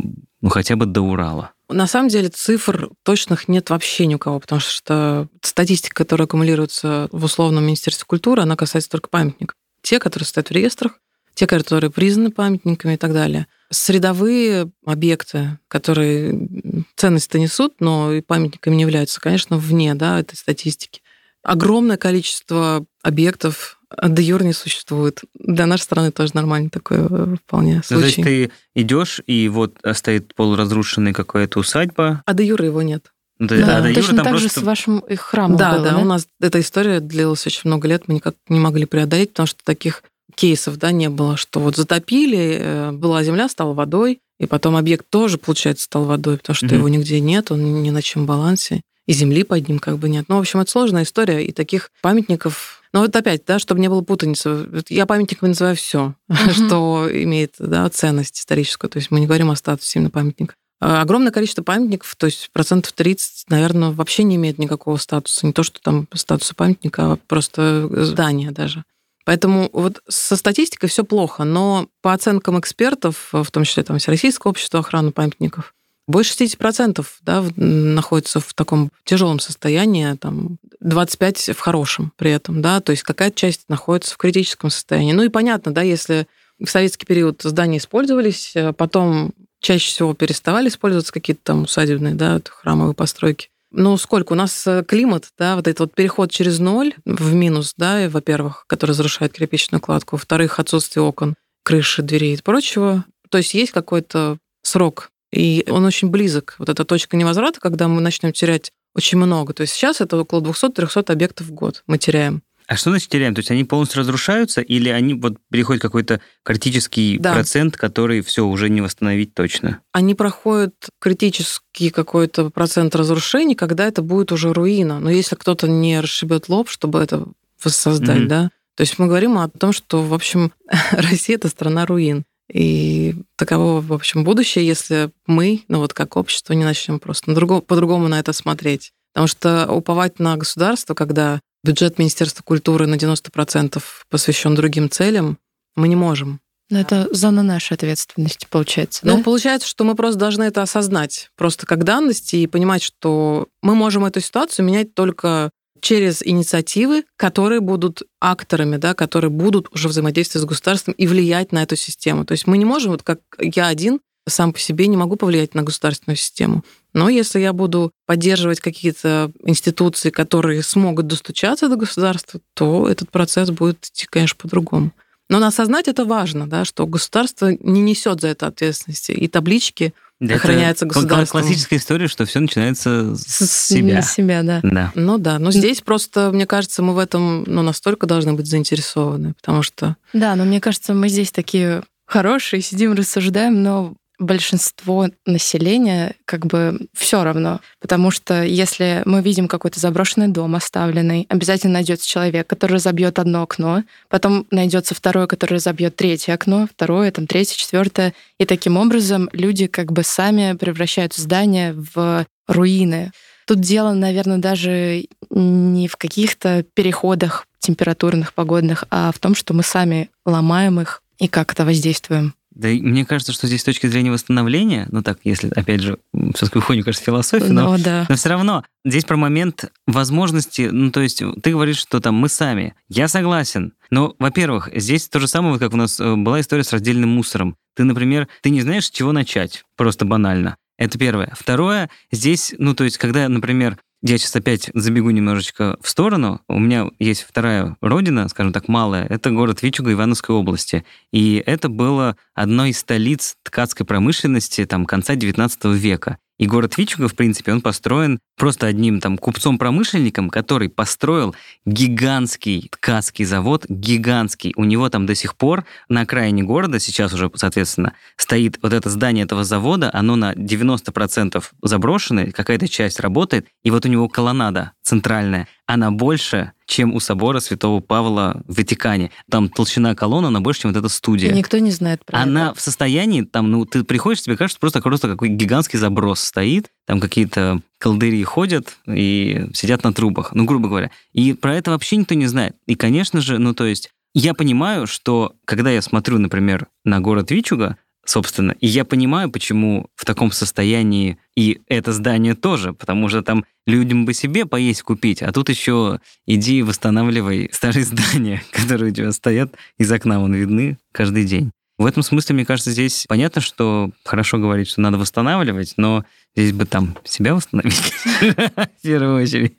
[SPEAKER 5] ну, хотя бы до Урала.
[SPEAKER 6] На самом деле цифр точных нет вообще ни у кого, потому что статистика, которая аккумулируется в условном Министерстве культуры, она касается только памятников. Те, которые стоят в реестрах, те, которые признаны памятниками и так далее. Средовые объекты, которые ценность-то несут, но и памятниками не являются, конечно, вне да, этой статистики. Огромное количество объектов до юр не существует. Для нашей страны тоже нормально такое э, вполне случай.
[SPEAKER 5] Ну, то есть ты идешь, и вот стоит полуразрушенная какая-то усадьба.
[SPEAKER 6] А до юра его нет.
[SPEAKER 4] Ну, да, да, а точно так просто... же с вашим их храмом
[SPEAKER 6] да,
[SPEAKER 4] было,
[SPEAKER 6] да, да, у нас эта история длилась очень много лет, мы никак не могли преодолеть, потому что таких кейсов да, не было, что вот затопили, э, была земля, стала водой, и потом объект тоже, получается, стал водой, потому что mm его нигде нет, он ни на чем балансе, и земли под ним как бы нет. Ну, в общем, это сложная история, и таких памятников но вот опять, да, чтобы не было путаницы, я памятниками называю все, что имеет да, ценность историческую. То есть мы не говорим о статусе именно памятника. А огромное количество памятников, то есть процентов 30, наверное, вообще не имеет никакого статуса. Не то, что там статуса памятника, а просто здания даже. Поэтому вот со статистикой все плохо, но по оценкам экспертов, в том числе там Всероссийского общества охраны памятников, больше 60% да, находится в таком тяжелом состоянии, там 25 в хорошем при этом, да, то есть какая-то часть находится в критическом состоянии. Ну и понятно, да, если в советский период здания использовались, э, потом чаще всего переставали использоваться какие-то там усадебные, да, храмовые постройки, ну, сколько? У нас э, климат, да, вот этот вот переход через ноль в минус, да, во-первых, который разрушает кирпичную кладку, во-вторых, отсутствие окон, крыши, дверей и прочего. То есть есть какой-то срок, и он очень близок. Вот эта точка невозврата, когда мы начнем терять очень много. То есть сейчас это около 200-300 объектов в год мы теряем.
[SPEAKER 5] А что значит теряем? То есть они полностью разрушаются или они вот переходят какой-то критический да. процент, который все уже не восстановить точно?
[SPEAKER 6] Они проходят критический какой-то процент разрушений, когда это будет уже руина. Но если кто-то не расшибет лоб, чтобы это воссоздать, mm-hmm. да. То есть мы говорим о том, что, в общем, Россия это страна руин. И таково, в общем, будущее, если мы, ну вот как общество, не начнем просто по-другому на это смотреть. Потому что уповать на государство, когда бюджет Министерства культуры на 90% посвящен другим целям, мы не можем.
[SPEAKER 4] Но это зона нашей ответственности, получается.
[SPEAKER 6] Ну,
[SPEAKER 4] да?
[SPEAKER 6] получается, что мы просто должны это осознать просто как данность и понимать, что мы можем эту ситуацию менять только через инициативы, которые будут акторами, да, которые будут уже взаимодействовать с государством и влиять на эту систему. То есть мы не можем, вот как я один, сам по себе не могу повлиять на государственную систему. Но если я буду поддерживать какие-то институции, которые смогут достучаться до государства, то этот процесс будет идти, конечно, по-другому. Но осознать это важно, да, что государство не несет за это ответственности. И таблички
[SPEAKER 5] Это
[SPEAKER 6] государством.
[SPEAKER 5] Классическая история, что все начинается с,
[SPEAKER 4] С
[SPEAKER 5] себя.
[SPEAKER 4] с себя, да.
[SPEAKER 5] Да.
[SPEAKER 6] Ну да, но здесь просто, мне кажется, мы в этом ну, настолько должны быть заинтересованы, потому что
[SPEAKER 4] Да, но мне кажется, мы здесь такие хорошие, сидим, рассуждаем, но большинство населения как бы все равно. Потому что если мы видим какой-то заброшенный дом оставленный, обязательно найдется человек, который разобьет одно окно, потом найдется второе, который разобьет третье окно, второе, там третье, четвертое. И таким образом люди как бы сами превращают здания в руины. Тут дело, наверное, даже не в каких-то переходах температурных, погодных, а в том, что мы сами ломаем их и как-то воздействуем.
[SPEAKER 5] Да и мне кажется, что здесь с точки зрения восстановления, ну так, если, опять же, все-таки уходим, кажется, в философию, но,
[SPEAKER 4] Но да.
[SPEAKER 5] но все равно здесь про момент возможности, ну то есть ты говоришь, что там мы сами. Я согласен. Но, во-первых, здесь то же самое, вот как у нас э, была история с раздельным мусором. Ты, например, ты не знаешь, с чего начать, просто банально. Это первое. Второе, здесь, ну то есть, когда, например, я сейчас опять забегу немножечко в сторону. У меня есть вторая родина, скажем так, малая. Это город Вичуга Ивановской области. И это было одной из столиц ткацкой промышленности там, конца 19 века. И город Вичуга, в принципе, он построен просто одним там купцом-промышленником, который построил гигантский ткацкий завод, гигантский. У него там до сих пор на окраине города, сейчас уже, соответственно, стоит вот это здание этого завода, оно на 90% заброшенное, какая-то часть работает, и вот у него колоннада центральная, она больше, чем у собора Святого Павла в Ватикане. Там толщина колонны, она больше, чем вот эта студия.
[SPEAKER 4] И никто не знает про
[SPEAKER 5] Она
[SPEAKER 4] это.
[SPEAKER 5] в состоянии, там, ну, ты приходишь, тебе кажется, просто, просто какой гигантский заброс стоит, там какие-то колдыри ходят и сидят на трубах, ну, грубо говоря. И про это вообще никто не знает. И, конечно же, ну, то есть, я понимаю, что когда я смотрю, например, на город Вичуга, собственно, и я понимаю, почему в таком состоянии и это здание тоже, потому что там людям бы себе поесть купить, а тут еще иди восстанавливай старые здания, которые у тебя стоят из окна, вон видны каждый день. В этом смысле, мне кажется, здесь понятно, что хорошо говорить, что надо восстанавливать, но здесь бы там себя восстановить в первую очередь.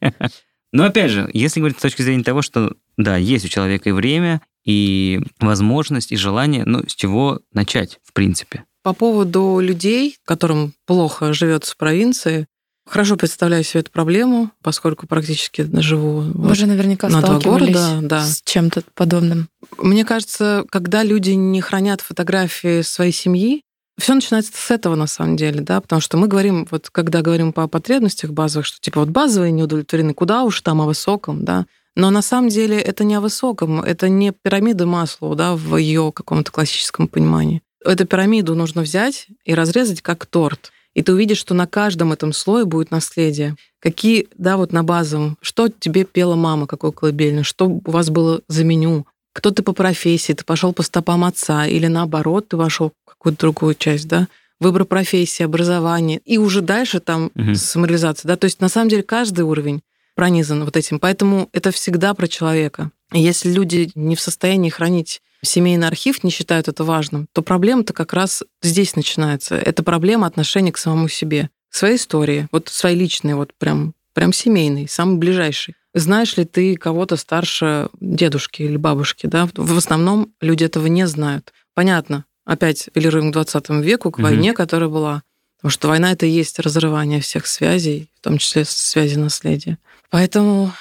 [SPEAKER 5] Но опять же, если говорить с точки зрения того, что да, есть у человека и время, и возможность, и желание, ну, с чего начать, в принципе.
[SPEAKER 6] По поводу людей, которым плохо живется в провинции, хорошо представляю себе эту проблему, поскольку практически живу
[SPEAKER 4] Вы
[SPEAKER 6] вот
[SPEAKER 4] же наверняка
[SPEAKER 6] на два
[SPEAKER 4] сталкивались
[SPEAKER 6] города, да.
[SPEAKER 4] с чем-то подобным.
[SPEAKER 6] Мне кажется, когда люди не хранят фотографии своей семьи, все начинается с этого на самом деле, да, потому что мы говорим, вот когда говорим по потребностях базовых, что типа вот базовые не удовлетворены, куда уж там о высоком, да, но на самом деле это не о высоком, это не пирамида Маслоу, да, в ее каком-то классическом понимании. Эту пирамиду нужно взять и разрезать как торт. И ты увидишь, что на каждом этом слое будет наследие. Какие, да, вот на базовом, что тебе пела мама, какой колыбельный, что у вас было за меню, кто ты по профессии, ты пошел по стопам отца, или наоборот, ты вошел в какую-то другую часть, да, выбор профессии, образование, и уже дальше там
[SPEAKER 5] Мгм.
[SPEAKER 6] самореализация, да, то есть на самом деле каждый уровень пронизан вот этим, поэтому это всегда про человека. И если люди не в состоянии хранить семейный архив, не считают это важным, то проблема-то как раз здесь начинается. Это проблема отношения к самому себе, к своей истории, вот своей личной, вот прям, прям семейной, самый ближайший. Знаешь ли ты кого-то старше дедушки или бабушки, да? В основном люди этого не знают. Понятно, опять апеллируем к 20 веку, к
[SPEAKER 5] Мгм.
[SPEAKER 6] войне, которая была. Потому что война это и есть разрывание всех связей, в том числе связи наследия. Поэтому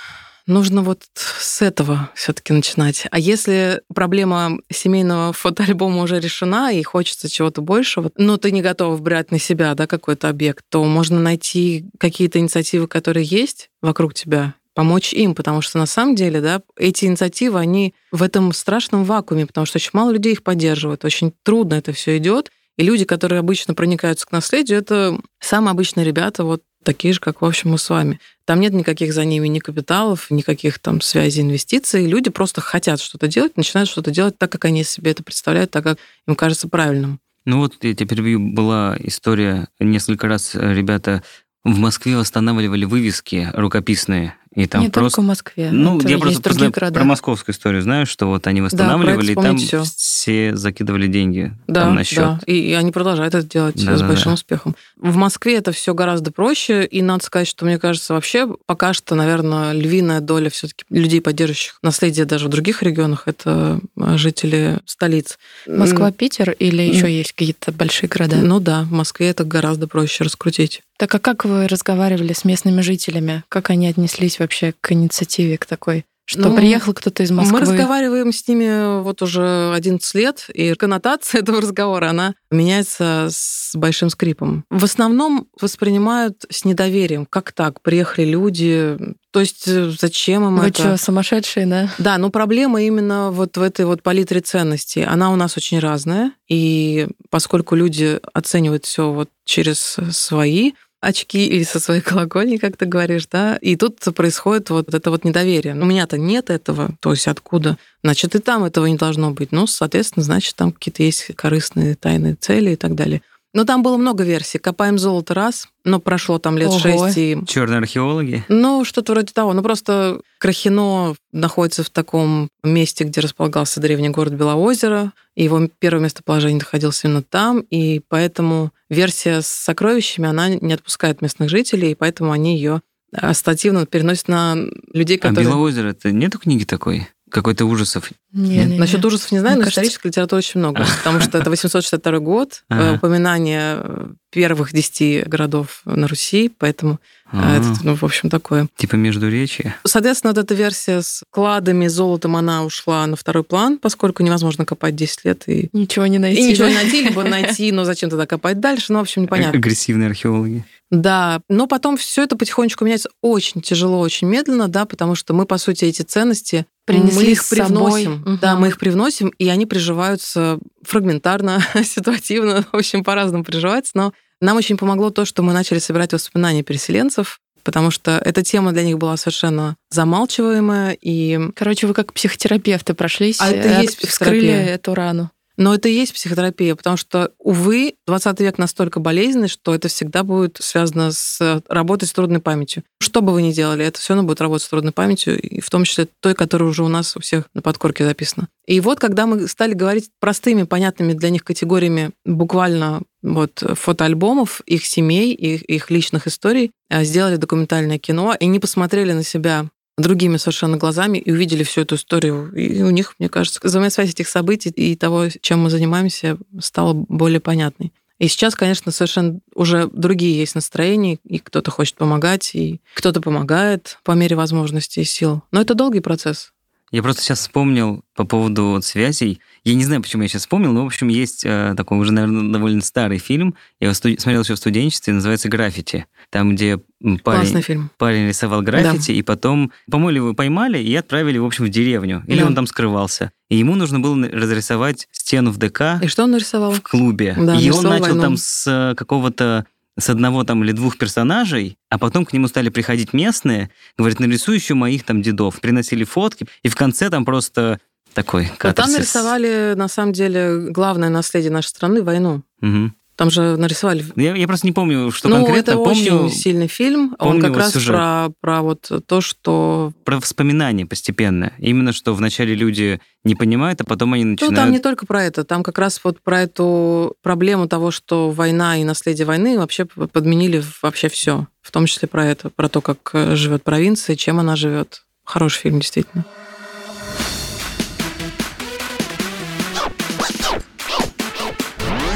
[SPEAKER 6] нужно вот с этого все-таки начинать. А если проблема семейного фотоальбома уже решена и хочется чего-то большего, но ты не готов брать на себя да, какой-то объект, то можно найти какие-то инициативы, которые есть вокруг тебя, помочь им, потому что на самом деле, да, эти инициативы, они в этом страшном вакууме, потому что очень мало людей их поддерживают, очень трудно это все идет. И люди, которые обычно проникаются к наследию, это самые обычные ребята, вот такие же, как, в общем, мы с вами. Там нет никаких за ними ни капиталов, никаких там связей, инвестиций. Люди просто хотят что-то делать, начинают что-то делать так, как они себе это представляют, так, как им кажется правильным.
[SPEAKER 5] Ну вот, я тебя перебью, была история, несколько раз ребята в Москве восстанавливали вывески рукописные и там
[SPEAKER 4] не
[SPEAKER 5] просто...
[SPEAKER 4] только в Москве.
[SPEAKER 5] Ну,
[SPEAKER 4] это
[SPEAKER 5] я
[SPEAKER 4] есть
[SPEAKER 5] просто
[SPEAKER 4] городах.
[SPEAKER 5] про московскую историю знаю, что вот они восстанавливали, и
[SPEAKER 6] про
[SPEAKER 5] там
[SPEAKER 6] всё.
[SPEAKER 5] все закидывали деньги
[SPEAKER 6] Да,
[SPEAKER 5] там на счет.
[SPEAKER 6] да. И, и они продолжают это делать
[SPEAKER 5] Да,
[SPEAKER 6] с
[SPEAKER 5] да,
[SPEAKER 6] большим
[SPEAKER 5] да.
[SPEAKER 6] успехом. В Москве это все гораздо проще, и надо сказать, что мне кажется, вообще пока что, наверное, львиная доля все-таки людей, поддерживающих наследие даже в других регионах, это э, жители столиц.
[SPEAKER 4] Москва, Питер или еще есть какие-то большие города?
[SPEAKER 6] Ну да, в Москве это гораздо проще раскрутить.
[SPEAKER 4] Так а как вы разговаривали с местными жителями? Как они отнеслись вообще к инициативе, к такой? Что
[SPEAKER 6] Ну,
[SPEAKER 4] приехал кто-то из Москвы?
[SPEAKER 6] Мы разговариваем с ними вот уже 11 лет, и коннотация этого разговора, она меняется с большим скрипом. В основном воспринимают с недоверием. Как так? Приехали люди, то есть э, зачем им
[SPEAKER 4] Вы
[SPEAKER 6] это?
[SPEAKER 4] что, сумасшедшие, да?
[SPEAKER 6] Да, но проблема именно вот в этой вот палитре ценностей. Она у нас очень разная, и поскольку люди оценивают все вот через свои очки или со своей колокольни, как ты говоришь, да, и тут происходит вот это вот недоверие. У меня-то нет этого, то есть откуда? Значит, и там этого не должно быть. Ну, соответственно, значит, там какие-то есть корыстные тайные цели и так далее. Но там было много версий. Копаем золото раз, но прошло там лет
[SPEAKER 4] Ого.
[SPEAKER 6] шесть, и
[SPEAKER 5] Черные археологи.
[SPEAKER 6] ну, что-то вроде того. Ну, просто Крахино находится в таком месте, где располагался древний город Белоозеро, и его первое местоположение находилось именно там, и поэтому версия с сокровищами, она не отпускает местных жителей, и поэтому они ее ассоциативно переносят на людей,
[SPEAKER 5] А
[SPEAKER 6] которые...
[SPEAKER 5] Белоозеро, это нету книги такой? Какой-то ужасов.
[SPEAKER 4] Не,
[SPEAKER 5] Нет,
[SPEAKER 4] не, не.
[SPEAKER 6] Насчет ужасов не знаю,
[SPEAKER 4] Мне
[SPEAKER 6] но
[SPEAKER 4] кажется-
[SPEAKER 6] исторической литературы очень много, потому что это 862 год, э,
[SPEAKER 5] Ага.
[SPEAKER 6] упоминание э, первых десяти городов на Руси, поэтому э,
[SPEAKER 5] А,
[SPEAKER 6] это, ну, в общем, такое.
[SPEAKER 5] Типа Междуречье.
[SPEAKER 6] Соответственно, вот эта версия с кладами, золотом, она ушла на второй план, поскольку невозможно копать 10 лет и,
[SPEAKER 4] Ничего не найти.
[SPEAKER 6] и ничего не найти, либо найти, но зачем тогда копать дальше, ну, в общем, непонятно.
[SPEAKER 5] Агрессивные археологи.
[SPEAKER 6] Да, но потом все это потихонечку меняется очень тяжело, очень медленно, да, потому что мы, по сути, эти ценности
[SPEAKER 4] Принесли
[SPEAKER 6] мы их
[SPEAKER 4] с собой.
[SPEAKER 6] привносим.
[SPEAKER 4] Мгм.
[SPEAKER 6] Да, мы их привносим, и они приживаются фрагментарно, ситуативно, в общем, по-разному приживаются, но нам очень помогло то, что мы начали собирать воспоминания переселенцев, потому что эта тема для них была совершенно замалчиваемая, и
[SPEAKER 4] Короче, вы как психотерапевты прошлись,
[SPEAKER 6] А это и
[SPEAKER 4] э,
[SPEAKER 6] есть
[SPEAKER 4] вскрыли эту рану.
[SPEAKER 6] Но это и есть психотерапия, потому что, увы, 20 век настолько болезненный, что это всегда будет связано с работой с трудной памятью. Что бы вы ни делали, это все равно будет работать с трудной памятью, и в том числе той, которая уже у нас у всех на подкорке записана. И вот, когда мы стали говорить простыми, понятными для них категориями буквально вот фотоальбомов их семей, их, их личных историй, а, сделали документальное кино, и не посмотрели на себя другими совершенно глазами и увидели всю эту историю. И у них, мне кажется, взаимосвязь этих событий и того, чем мы занимаемся, стала более понятной. И сейчас, конечно, совершенно уже другие есть настроения, и кто-то хочет помогать, и кто-то помогает по мере возможностей и сил. Но это долгий процесс.
[SPEAKER 5] Я просто сейчас вспомнил по поводу связей. Я не знаю, почему я сейчас вспомнил, но, в общем, есть э, такой уже, наверное, довольно старый фильм. Я его студ- смотрел еще в студенчестве, называется «Граффити». Там, где парень,
[SPEAKER 6] фильм.
[SPEAKER 5] парень рисовал граффити, и потом, по-моему, его поймали и отправили, в общем, в деревню. Или
[SPEAKER 6] Да.
[SPEAKER 5] он там скрывался. И ему нужно было разрисовать стену в ДК
[SPEAKER 6] И что он нарисовал?
[SPEAKER 5] в клубе.
[SPEAKER 6] Да,
[SPEAKER 5] и он начал
[SPEAKER 6] войну.
[SPEAKER 5] там с э, какого-то с одного там или двух персонажей, а потом к нему стали приходить местные, говорят, нарисуй еще моих там дедов. Приносили фотки, и в конце там просто такой
[SPEAKER 6] Вот там
[SPEAKER 5] катарсис.
[SPEAKER 6] нарисовали, на самом деле, главное наследие нашей страны — войну.
[SPEAKER 5] Мгм.
[SPEAKER 6] Там же нарисовали
[SPEAKER 5] Я, я просто не помню, что
[SPEAKER 6] ну,
[SPEAKER 5] конкретно.
[SPEAKER 6] это
[SPEAKER 5] помню
[SPEAKER 6] очень сильный фильм. Он
[SPEAKER 5] помню
[SPEAKER 6] как
[SPEAKER 5] вот
[SPEAKER 6] раз
[SPEAKER 5] сюжет.
[SPEAKER 6] про, про вот то, что...
[SPEAKER 5] про воспоминания постепенно. Именно что вначале люди не понимают, а потом они
[SPEAKER 6] Ну,
[SPEAKER 5] начинают...
[SPEAKER 6] там не только про это. Там как раз вот про эту проблему того, что война и наследие войны вообще подменили вообще все. В том числе про это, про то, как э, живет провинция, чем она живет. Хороший фильм, действительно.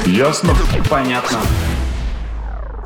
[SPEAKER 2] Ясно?
[SPEAKER 1] Понятно.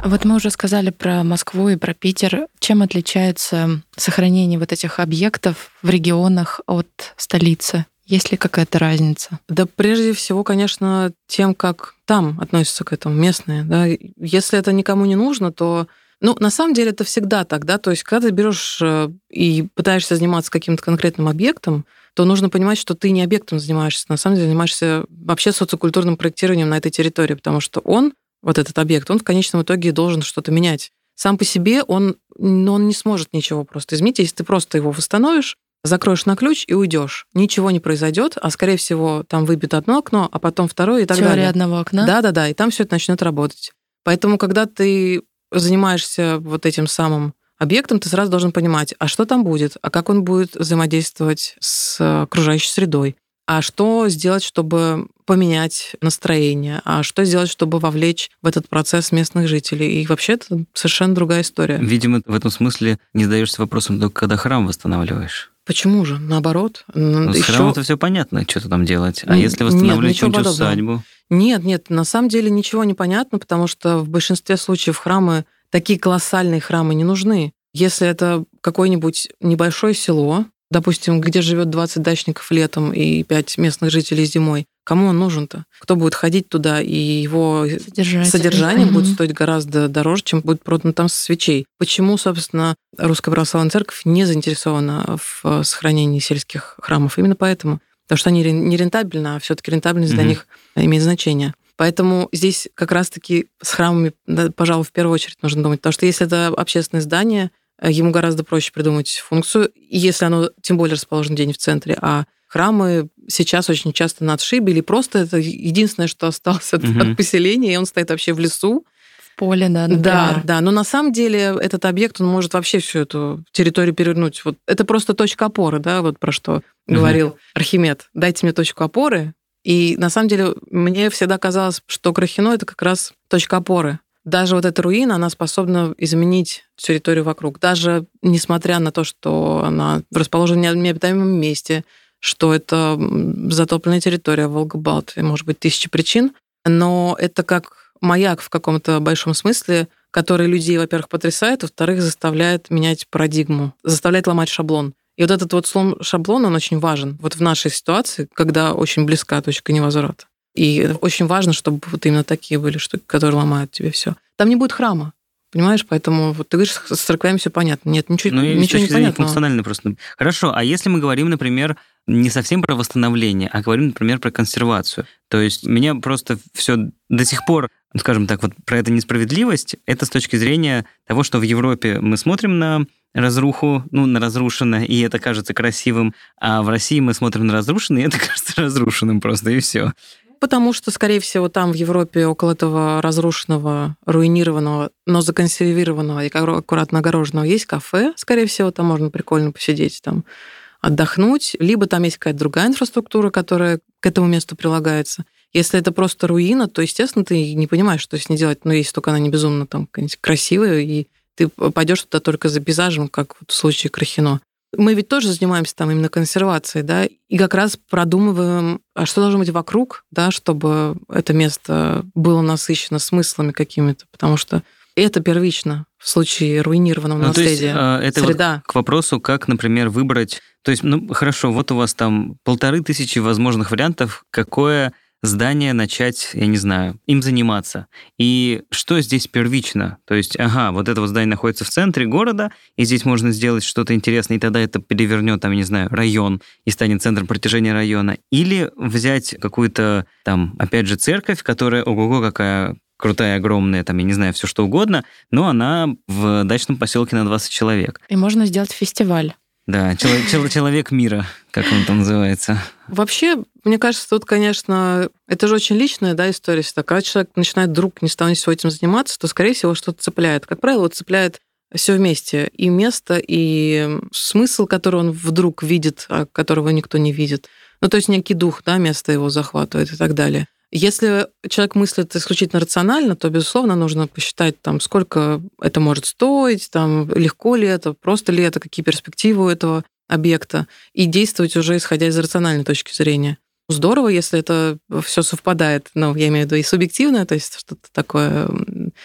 [SPEAKER 4] Вот мы уже сказали про Москву и про Питер. Чем отличается сохранение вот этих объектов в регионах от столицы? Есть ли какая-то разница?
[SPEAKER 6] Да прежде всего, конечно, тем, как там относятся к этому местные. Да. Если это никому не нужно, то Ну, на самом деле это всегда так, да, то есть когда ты берешь э, и пытаешься заниматься каким-то конкретным объектом, то нужно понимать, что ты не объектом занимаешься, на самом деле занимаешься вообще социокультурным проектированием на этой территории, потому что он, вот этот объект, он в конечном итоге должен что-то менять. Сам по себе он, ну, он не сможет ничего просто изменить, если ты просто его восстановишь, закроешь на ключ и уйдешь. Ничего не произойдет, а скорее всего там выбьет одно окно, а потом второе и так
[SPEAKER 4] Теория
[SPEAKER 6] далее.
[SPEAKER 4] одного окна?
[SPEAKER 6] Да-да-да, и там все это начнет работать. Поэтому, когда ты занимаешься вот этим самым объектом, ты сразу должен понимать, а что там будет, а как он будет взаимодействовать с окружающей средой, а что сделать, чтобы поменять настроение, а что сделать, чтобы вовлечь в этот процесс местных жителей. И вообще это совершенно другая история.
[SPEAKER 5] Видимо, в этом смысле не задаешься вопросом только когда храм восстанавливаешь.
[SPEAKER 6] Почему же? Наоборот.
[SPEAKER 5] Ну, с
[SPEAKER 6] Ещё-
[SPEAKER 5] храмом это все понятно, что-то там делать. А если восстанавливать какую-нибудь
[SPEAKER 6] подобного.
[SPEAKER 5] усадьбу?
[SPEAKER 6] Нет, нет, на самом деле ничего не понятно, потому что в большинстве случаев храмы, такие колоссальные храмы не нужны. Если это какое-нибудь небольшое село, допустим, где живет 20 дачников летом и 5 местных жителей зимой, кому он нужен-то? Кто будет ходить туда, и его
[SPEAKER 4] Содержать.
[SPEAKER 6] содержание
[SPEAKER 4] Мгм.
[SPEAKER 6] будет стоить гораздо дороже, чем будет продано там со свечей. Почему, собственно, Русская Православная Церковь не заинтересована в э, сохранении сельских храмов? Именно поэтому. Потому что они не рентабельны, а все-таки рентабельность для
[SPEAKER 5] Мгм.
[SPEAKER 6] них имеет значение. Поэтому здесь как раз-таки с храмами, да, пожалуй, в первую очередь нужно думать. Потому что если это общественное здание, э, ему гораздо проще придумать функцию, если оно тем более расположено где-нибудь в центре. А храмы сейчас очень часто на отшибе, или просто это единственное, что осталось от,
[SPEAKER 5] Мгм.
[SPEAKER 6] от поселения, и он стоит вообще в лесу.
[SPEAKER 4] В поле, да,
[SPEAKER 6] Да,
[SPEAKER 4] например.
[SPEAKER 6] да. Но на самом деле этот объект, он может вообще всю эту территорию перевернуть. Вот это просто точка опоры, да, вот про что
[SPEAKER 5] Мгм.
[SPEAKER 6] говорил Архимед. Дайте мне точку опоры. И на самом деле мне всегда казалось, что Крахино это как раз точка опоры. Даже вот эта руина, она способна изменить территорию вокруг. Даже несмотря на то, что она расположена в необитаемом месте, что это затопленная территория Волгобалт, и, может быть, тысячи причин, но это как маяк в каком-то большом смысле, который людей, во-первых, потрясает, во-вторых, заставляет менять парадигму, заставляет ломать шаблон. И вот этот вот слом шаблона, он очень важен. Вот в нашей ситуации, когда очень близка точка невозврата. И очень важно, чтобы вот именно такие были штуки, которые ломают тебе все. Там не будет храма, понимаешь? Поэтому вот ты говоришь, с церквями все понятно. Нет, ничего,
[SPEAKER 5] Ну, и
[SPEAKER 6] ничего не понятного.
[SPEAKER 5] функционально просто. Хорошо, а если мы говорим, например, не совсем про восстановление, а говорим, например, про консервацию. То есть меня просто все до сих пор, ну, скажем так, вот про эту несправедливость, это с точки зрения того, что в Европе мы смотрим на разруху, ну, на разрушенное, и это кажется красивым, а в России мы смотрим на разрушенное, и это кажется разрушенным просто, и все.
[SPEAKER 6] Потому что, скорее всего, там в Европе около этого разрушенного, руинированного, но законсервированного и аккура- аккуратно огороженного есть кафе. Скорее всего, там можно прикольно посидеть, там отдохнуть. Либо там есть какая-то другая инфраструктура, которая к этому месту прилагается. Если это просто руина, то, естественно, ты не понимаешь, что с ней делать. Но если только она не безумно там красивая, и ты пойдешь туда только за пейзажем, как вот в случае Крахино. Мы ведь тоже занимаемся там именно консервацией, да, и как раз продумываем, а что должно быть вокруг, да, чтобы это место было насыщено смыслами какими-то, потому что это первично в случае руинированного
[SPEAKER 5] Ну, то есть,
[SPEAKER 6] наследия.
[SPEAKER 5] а, это вот
[SPEAKER 6] Среда.
[SPEAKER 5] к вопросу, как, например, выбрать... То есть, ну, хорошо, вот у вас там полторы тысячи возможных вариантов, какое здание начать, я не знаю, им заниматься. И что здесь первично? То есть, ага, вот это вот здание находится в центре города, и здесь можно сделать что-то интересное, и тогда это перевернет, там, я не знаю, район и станет центром протяжения района. Или взять какую-то, там, опять же, церковь, которая, ого-го, какая крутая, огромная, там, я не знаю, все что угодно, но она в дачном поселке на 20 человек.
[SPEAKER 4] И можно сделать фестиваль.
[SPEAKER 5] Да, чело- чел- человек мира, как он там называется.
[SPEAKER 6] Вообще, мне кажется, тут, конечно, это же очень личная да, история. всегда. Когда человек начинает вдруг ни с того ни с сего этим заниматься, то, скорее всего, что-то цепляет. Как правило, цепляет все вместе. И место, и смысл, который он вдруг видит, а которого никто не видит. Ну, то есть некий дух, да, место его захватывает и так далее. Если человек мыслит исключительно рационально, то, безусловно, нужно посчитать, там, сколько это может стоить, там, легко ли это, просто ли это, какие перспективы у этого объекта, и действовать уже исходя из рациональной точки зрения. Здорово, если это все совпадает, ну, я имею в виду и субъективное, то есть что-то такое,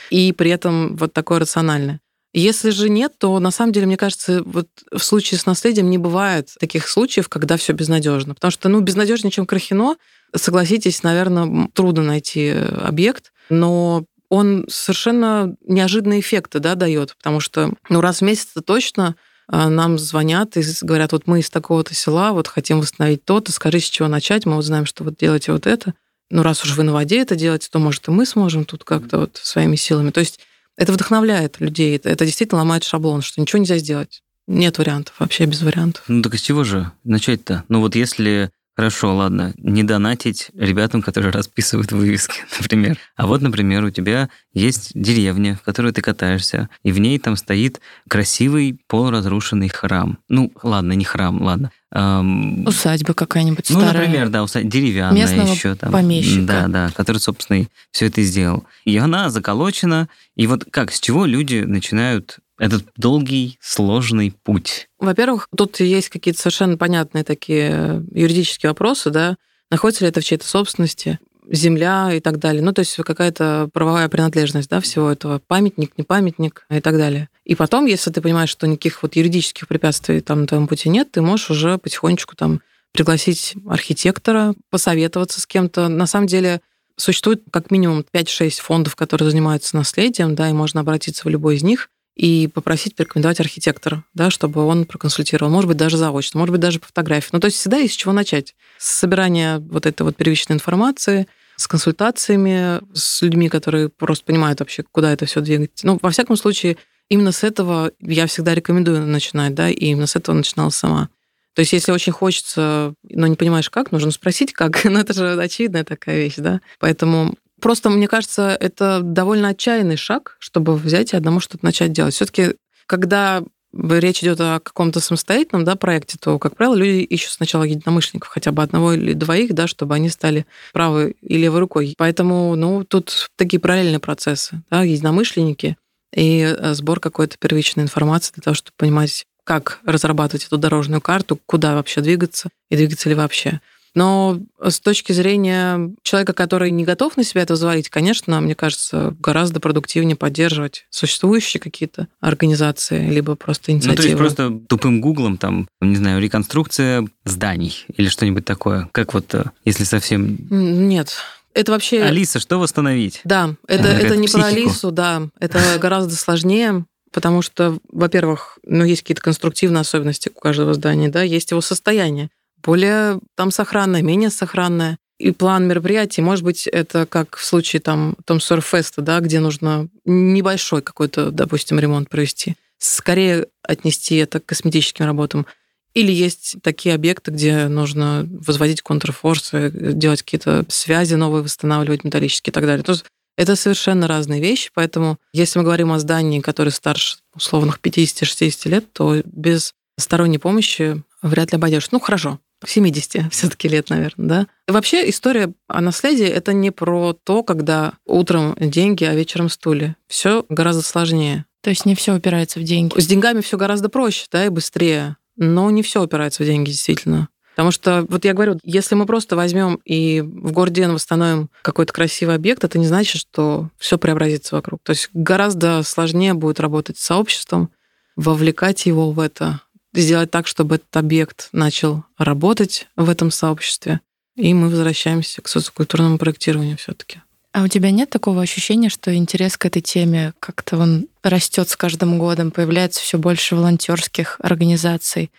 [SPEAKER 6] и при этом вот такое рациональное. Если же нет, то на самом деле, мне кажется, вот в случае с наследием не бывает таких случаев, когда все безнадежно. Потому что, ну, безнадежнее, чем Крахино, согласитесь, наверное, трудно найти объект, но он совершенно неожиданные эффекты да, дает, потому что ну, раз в месяц точно нам звонят и говорят, вот мы из такого-то села, вот хотим восстановить то-то, скажи, с чего начать, мы вот знаем, что вот делаете вот это. Ну, раз уж вы на воде это делаете, то, может, и мы сможем тут как-то вот своими силами. То есть это вдохновляет людей, это, это действительно ломает шаблон, что ничего нельзя сделать. Нет вариантов, вообще без вариантов.
[SPEAKER 5] Ну так с чего же начать-то? Ну вот если Хорошо, ладно, не донатить ребятам, которые расписывают вывески, например. А вот, например, у тебя есть деревня, в которой ты катаешься, и в ней там стоит красивый полуразрушенный храм. Ну, ладно, не храм, ладно.
[SPEAKER 4] Эм... Усадьба какая-нибудь
[SPEAKER 5] ну,
[SPEAKER 4] старая.
[SPEAKER 5] Ну, например, да, усадьба деревянная
[SPEAKER 4] Местного
[SPEAKER 5] еще там.
[SPEAKER 4] помещика.
[SPEAKER 5] Да, да, который, собственно, и все это сделал. И она заколочена. И вот как, с чего люди начинают этот долгий, сложный путь?
[SPEAKER 6] Во-первых, тут есть какие-то совершенно понятные такие юридические вопросы, да, находится ли это в чьей-то собственности, земля и так далее. Ну, то есть какая-то правовая принадлежность да, всего этого, памятник, не памятник и так далее. И потом, если ты понимаешь, что никаких вот юридических препятствий там на твоем пути нет, ты можешь уже потихонечку там пригласить архитектора, посоветоваться с кем-то. На самом деле существует как минимум 5-6 фондов, которые занимаются наследием, да, и можно обратиться в любой из них и попросить порекомендовать архитектора, да, чтобы он проконсультировал, может быть, даже заочно, может быть, даже по фотографии. Ну, то есть всегда есть с чего начать. С собирания вот этой вот первичной информации, с консультациями, с людьми, которые просто понимают вообще, куда это все двигать. Ну, во всяком случае, именно с этого я всегда рекомендую начинать, да, и именно с этого начинала сама. То есть, если очень хочется, но не понимаешь, как, нужно спросить, как. Ну, это же очевидная такая вещь, да. Поэтому Просто, мне кажется, это довольно отчаянный шаг, чтобы взять и одному что-то начать делать. Все-таки, когда речь идет о каком-то самостоятельном да, проекте, то, как правило, люди ищут сначала единомышленников, хотя бы одного или двоих, да, чтобы они стали правой и левой рукой. Поэтому ну, тут такие параллельные процессы. Да, единомышленники и э, сбор какой-то первичной информации для того, чтобы понимать, как разрабатывать эту дорожную карту, куда вообще двигаться и двигаться ли вообще. Но с точки зрения человека, который не готов на себя это взвалить, конечно, мне кажется, гораздо продуктивнее поддерживать существующие какие-то организации, либо просто инициативы. Ну, то
[SPEAKER 5] есть просто тупым гуглом, там, не знаю, реконструкция зданий или что-нибудь такое. Как вот, э, если совсем...
[SPEAKER 6] Нет, это вообще...
[SPEAKER 5] Алиса, что восстановить?
[SPEAKER 6] Да, это, это не психику. про Алису, да. Это гораздо сложнее, потому что, во-первых, ну, есть какие-то конструктивные особенности у каждого здания, да, есть его состояние более там сохранное, менее сохранное. И план мероприятий, может быть, это как в случае там Том Сорфеста, да, где нужно небольшой какой-то, допустим, ремонт провести. Скорее отнести это к косметическим работам. Или есть такие объекты, где нужно возводить контрфорсы, делать какие-то связи новые, восстанавливать металлические и так далее. То есть это совершенно разные вещи, поэтому если мы говорим о здании, которое старше условных 50-60 лет, то без сторонней помощи вряд ли обойдешь. Ну, хорошо, 70 все-таки лет, наверное, да. И вообще история о наследии это не про то, когда утром деньги, а вечером стулья. Все гораздо сложнее.
[SPEAKER 4] То есть не все упирается в деньги.
[SPEAKER 6] С деньгами все гораздо проще, да, и быстрее. Но не все упирается в деньги, действительно. Потому что, вот я говорю, если мы просто возьмем и в городе восстановим какой-то красивый объект, это не значит, что все преобразится вокруг. То есть гораздо сложнее будет работать с сообществом, вовлекать его в это, сделать так, чтобы этот объект начал работать в этом сообществе. И мы возвращаемся к социокультурному проектированию все-таки.
[SPEAKER 4] А у тебя нет такого ощущения, что интерес к этой теме как-то он растет с каждым годом, появляется все больше волонтерских организаций?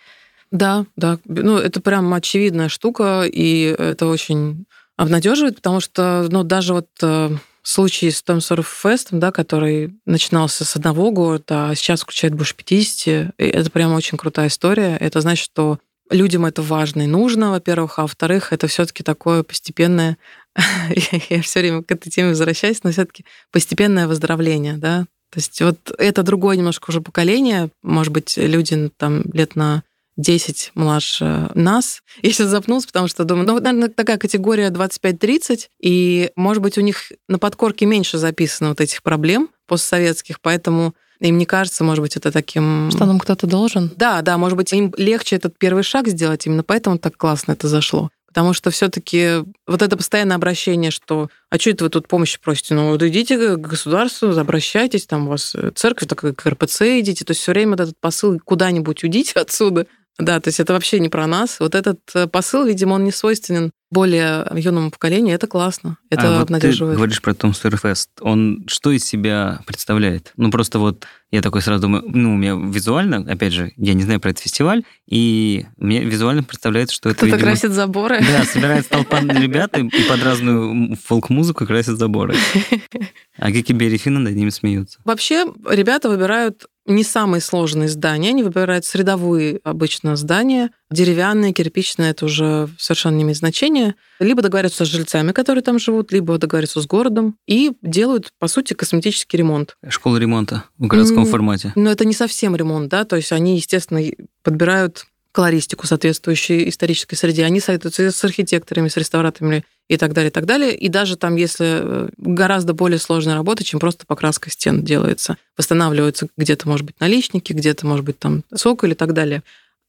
[SPEAKER 6] Да, да. Ну, это прям очевидная штука, и это очень обнадеживает, потому что, ну, даже вот случай с Том Фестом, да, который начинался с одного города, а сейчас включает больше 50, это прямо очень крутая история. Это значит, что людям это важно и нужно, во-первых, а во-вторых, это все-таки такое постепенное, я все время к этой теме возвращаюсь, но все-таки постепенное выздоровление, да. То есть вот это другое немножко уже поколение, может быть, люди там лет на 10 младше нас. Я сейчас запнулась, потому что думаю, ну, наверное, такая категория 25-30, и, может быть, у них на подкорке меньше записано вот этих проблем постсоветских, поэтому им не кажется, может быть, это таким...
[SPEAKER 4] Что нам кто-то должен?
[SPEAKER 6] Да, да, может быть, им легче этот первый шаг сделать, именно поэтому так классно это зашло. Потому что все-таки вот это постоянное обращение, что а что это вы тут помощи просите? Ну, вот идите к государству, обращайтесь, там у вас церковь, так к РПЦ идите. То есть все время вот этот посыл куда-нибудь уйдите отсюда, Да, то есть это вообще не про нас. Вот этот э, посыл, видимо, он не свойственен более юному поколению. Это классно. Это
[SPEAKER 5] а вот
[SPEAKER 6] обнадеживает.
[SPEAKER 5] Ты говоришь про Том Сойер Фест. Он что из себя представляет? Ну, просто вот я такой сразу думаю, ну, у меня визуально, опять же, я не знаю про этот фестиваль, и мне визуально представляется, что это,
[SPEAKER 4] Кто-то красит заборы.
[SPEAKER 5] Да, собирается толпа ребят и, и под разную фолк-музыку красят заборы. А Гики Берифина над ними смеются.
[SPEAKER 6] Вообще, ребята выбирают не самые сложные здания, они выбирают средовые обычно здания, деревянные, кирпичные, это уже совершенно не имеет значения. Либо договариваются с жильцами, которые там живут, либо договариваются с городом и делают, по сути, косметический ремонт.
[SPEAKER 5] Школа ремонта в городском
[SPEAKER 6] М,
[SPEAKER 5] формате.
[SPEAKER 6] Но это не совсем ремонт, да, то есть они, естественно, подбирают колористику, соответствующей исторической среде. Они советуются с архитекторами, с реставраторами и так далее, и так далее. И даже там, если э, гораздо более сложная работа, чем просто покраска стен делается. Восстанавливаются где-то, может быть, наличники, где-то, может быть, там цоколь и так далее.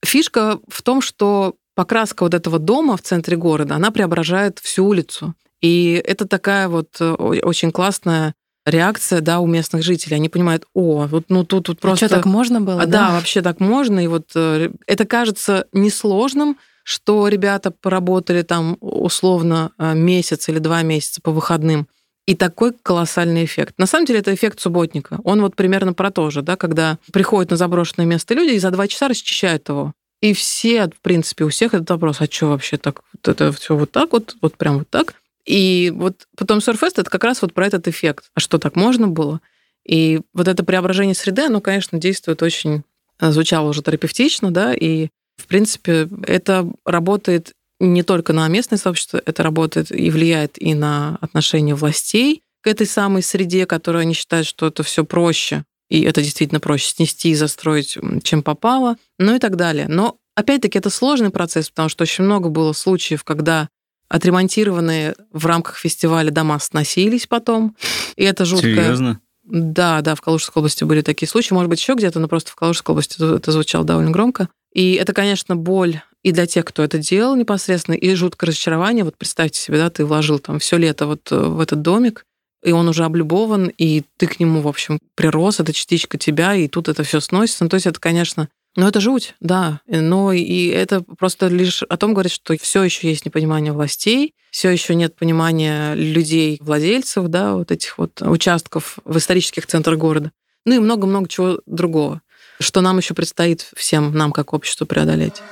[SPEAKER 6] Фишка в том, что покраска вот этого дома в центре города, она преображает всю улицу. И это такая вот э, очень классная реакция, да, у местных жителей. Они понимают, о, вот ну тут, тут
[SPEAKER 4] А
[SPEAKER 6] просто...
[SPEAKER 4] что, так можно было?
[SPEAKER 6] А, да, вообще так можно. И вот э, это кажется несложным, что ребята поработали там условно э, месяц или два месяца по выходным. И такой колоссальный эффект. На самом деле это эффект субботника. Он вот примерно про то же, да, когда приходят на заброшенное место люди и за два часа расчищают его. И все, в принципе, у всех этот вопрос, а что вообще так, вот это все вот так вот, вот прям вот так. И вот потом Surfest это как раз вот про этот эффект. А что, так можно было? И вот это преображение среды, оно, конечно, действует очень, э, звучало уже терапевтично, да, и, в принципе, это работает не только на местное сообщество, это работает и влияет и на отношение властей к этой самой среде, которую они считают, что это все проще, и это действительно проще снести и застроить, чем попало, ну и так далее. Но, опять-таки, это сложный процесс, потому что очень много было случаев, когда отремонтированные в рамках фестиваля дома сносились потом, и это жуткое...
[SPEAKER 5] Серьезно?
[SPEAKER 6] Да, да, в Калужской области были такие случаи, может быть, еще где-то, но просто в Калужской области это звучало довольно громко. И это, конечно, боль и для тех, кто это делал непосредственно, и жуткое разочарование. Вот представьте себе, да, ты вложил там все лето вот э, в этот домик, и он уже облюбован, и ты к нему, в общем, прирос, это частичка тебя, и тут это все сносится. Ну, то есть это, конечно, ну, это жуть, да. Но и это просто лишь о том говорит, что все еще есть непонимание властей, все еще нет понимания людей, владельцев, да, вот этих вот участков в исторических центрах города. Ну и много-много чего другого, что нам еще предстоит всем нам как обществу преодолеть.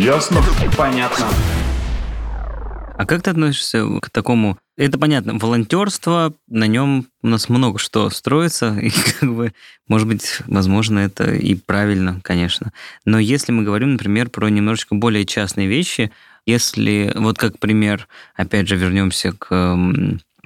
[SPEAKER 2] Ясно?
[SPEAKER 1] Понятно.
[SPEAKER 5] А как ты относишься к такому? Это понятно, волонтерство, на нем у нас много что строится, и как бы, может быть, возможно, это и правильно, конечно. Но если мы говорим, например, про немножечко более частные вещи, если, вот как пример, опять же, вернемся к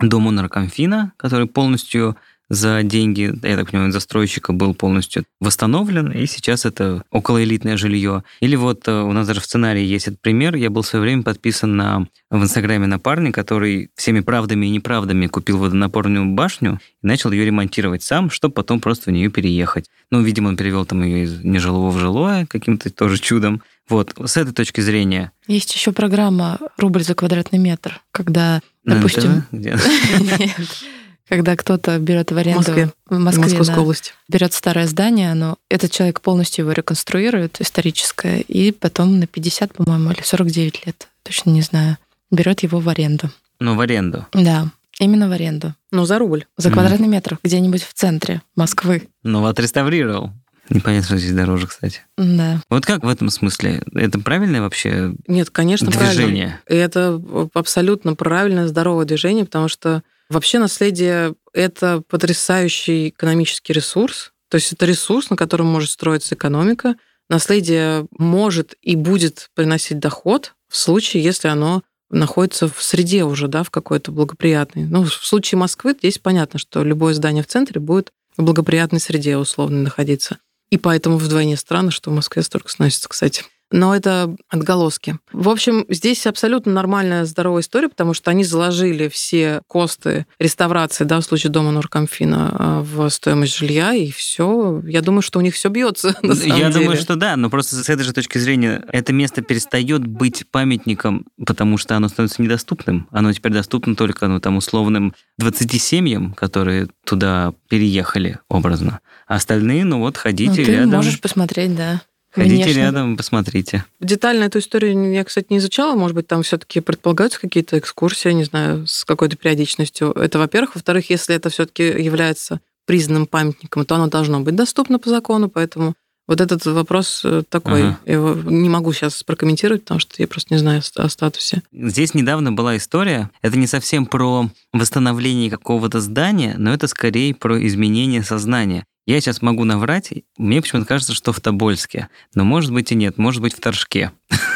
[SPEAKER 5] дому наркомфина, который полностью за деньги, я так понимаю, застройщика был полностью восстановлен, и сейчас это околоэлитное жилье. Или вот э, у нас даже в сценарии есть этот пример. Я был в свое время подписан на, в Инстаграме на парня, который всеми правдами и неправдами купил водонапорную башню и начал ее ремонтировать сам, чтобы потом просто в нее переехать. Ну, видимо, он перевел там ее из нежилого в жилое каким-то тоже чудом. Вот, с этой точки зрения...
[SPEAKER 4] Есть еще программа «Рубль за квадратный метр», когда, допустим?
[SPEAKER 5] Где?
[SPEAKER 4] Когда кто-то берет в аренду
[SPEAKER 6] Москве.
[SPEAKER 4] в
[SPEAKER 6] В
[SPEAKER 4] Москве,
[SPEAKER 6] Московской
[SPEAKER 4] да,
[SPEAKER 6] области.
[SPEAKER 4] берет старое здание, но этот человек полностью его реконструирует, историческое, и потом на 50, по-моему, или 49 лет, точно не знаю, берет его в аренду.
[SPEAKER 5] Ну, в аренду.
[SPEAKER 4] Да, именно в аренду.
[SPEAKER 6] Ну, за рубль.
[SPEAKER 4] За квадратный метр, где-нибудь в центре Москвы.
[SPEAKER 5] Ну, отреставрировал. Непонятно, что здесь дороже, кстати.
[SPEAKER 4] Да.
[SPEAKER 5] Вот как в этом смысле? Это правильное вообще
[SPEAKER 6] Нет, конечно, правильно.
[SPEAKER 5] движение?
[SPEAKER 6] И это абсолютно правильное, здоровое движение, потому что вообще наследие — это потрясающий экономический ресурс. То есть это ресурс, на котором может строиться экономика. Наследие может и будет приносить доход в случае, если оно находится в среде уже, да, в какой-то благоприятной. Ну, в случае Москвы здесь понятно, что любое здание в центре будет в благоприятной среде условно находиться. И поэтому вдвойне странно, что в Москве столько сносится, кстати. Но это отголоски. В общем, здесь абсолютно нормальная, здоровая история, потому что они заложили все косты реставрации, да, в случае дома Норкомфина а, в стоимость жилья, и все. Я думаю, что у них все бьется. На самом
[SPEAKER 5] Я
[SPEAKER 6] деле.
[SPEAKER 5] думаю, что да, но просто с этой же точки зрения это место перестает быть памятником, потому что оно становится недоступным. Оно теперь доступно только ну, там, условным 20 семьям, которые туда переехали образно. А остальные, ну вот,
[SPEAKER 4] Ну,
[SPEAKER 5] ходите
[SPEAKER 4] ты
[SPEAKER 5] рядом.
[SPEAKER 4] можешь посмотреть, да.
[SPEAKER 5] Ходите
[SPEAKER 4] Внешне.
[SPEAKER 5] рядом, посмотрите.
[SPEAKER 6] Детально эту историю я, кстати, не изучала. Может быть, там все-таки предполагаются какие-то экскурсии, не знаю, с какой-то периодичностью. Это, во-первых. Во-вторых, если это все-таки является признанным памятником, то оно должно быть доступно по закону, поэтому вот этот вопрос э, такой.
[SPEAKER 5] Ага.
[SPEAKER 6] Я его не могу сейчас прокомментировать, потому что я просто не знаю о статусе.
[SPEAKER 5] Здесь недавно была история, это не совсем про восстановление какого-то здания, но это скорее про изменение сознания. Я сейчас могу наврать, мне почему-то кажется, что в Тобольске, но может быть и нет, может быть в Торжке.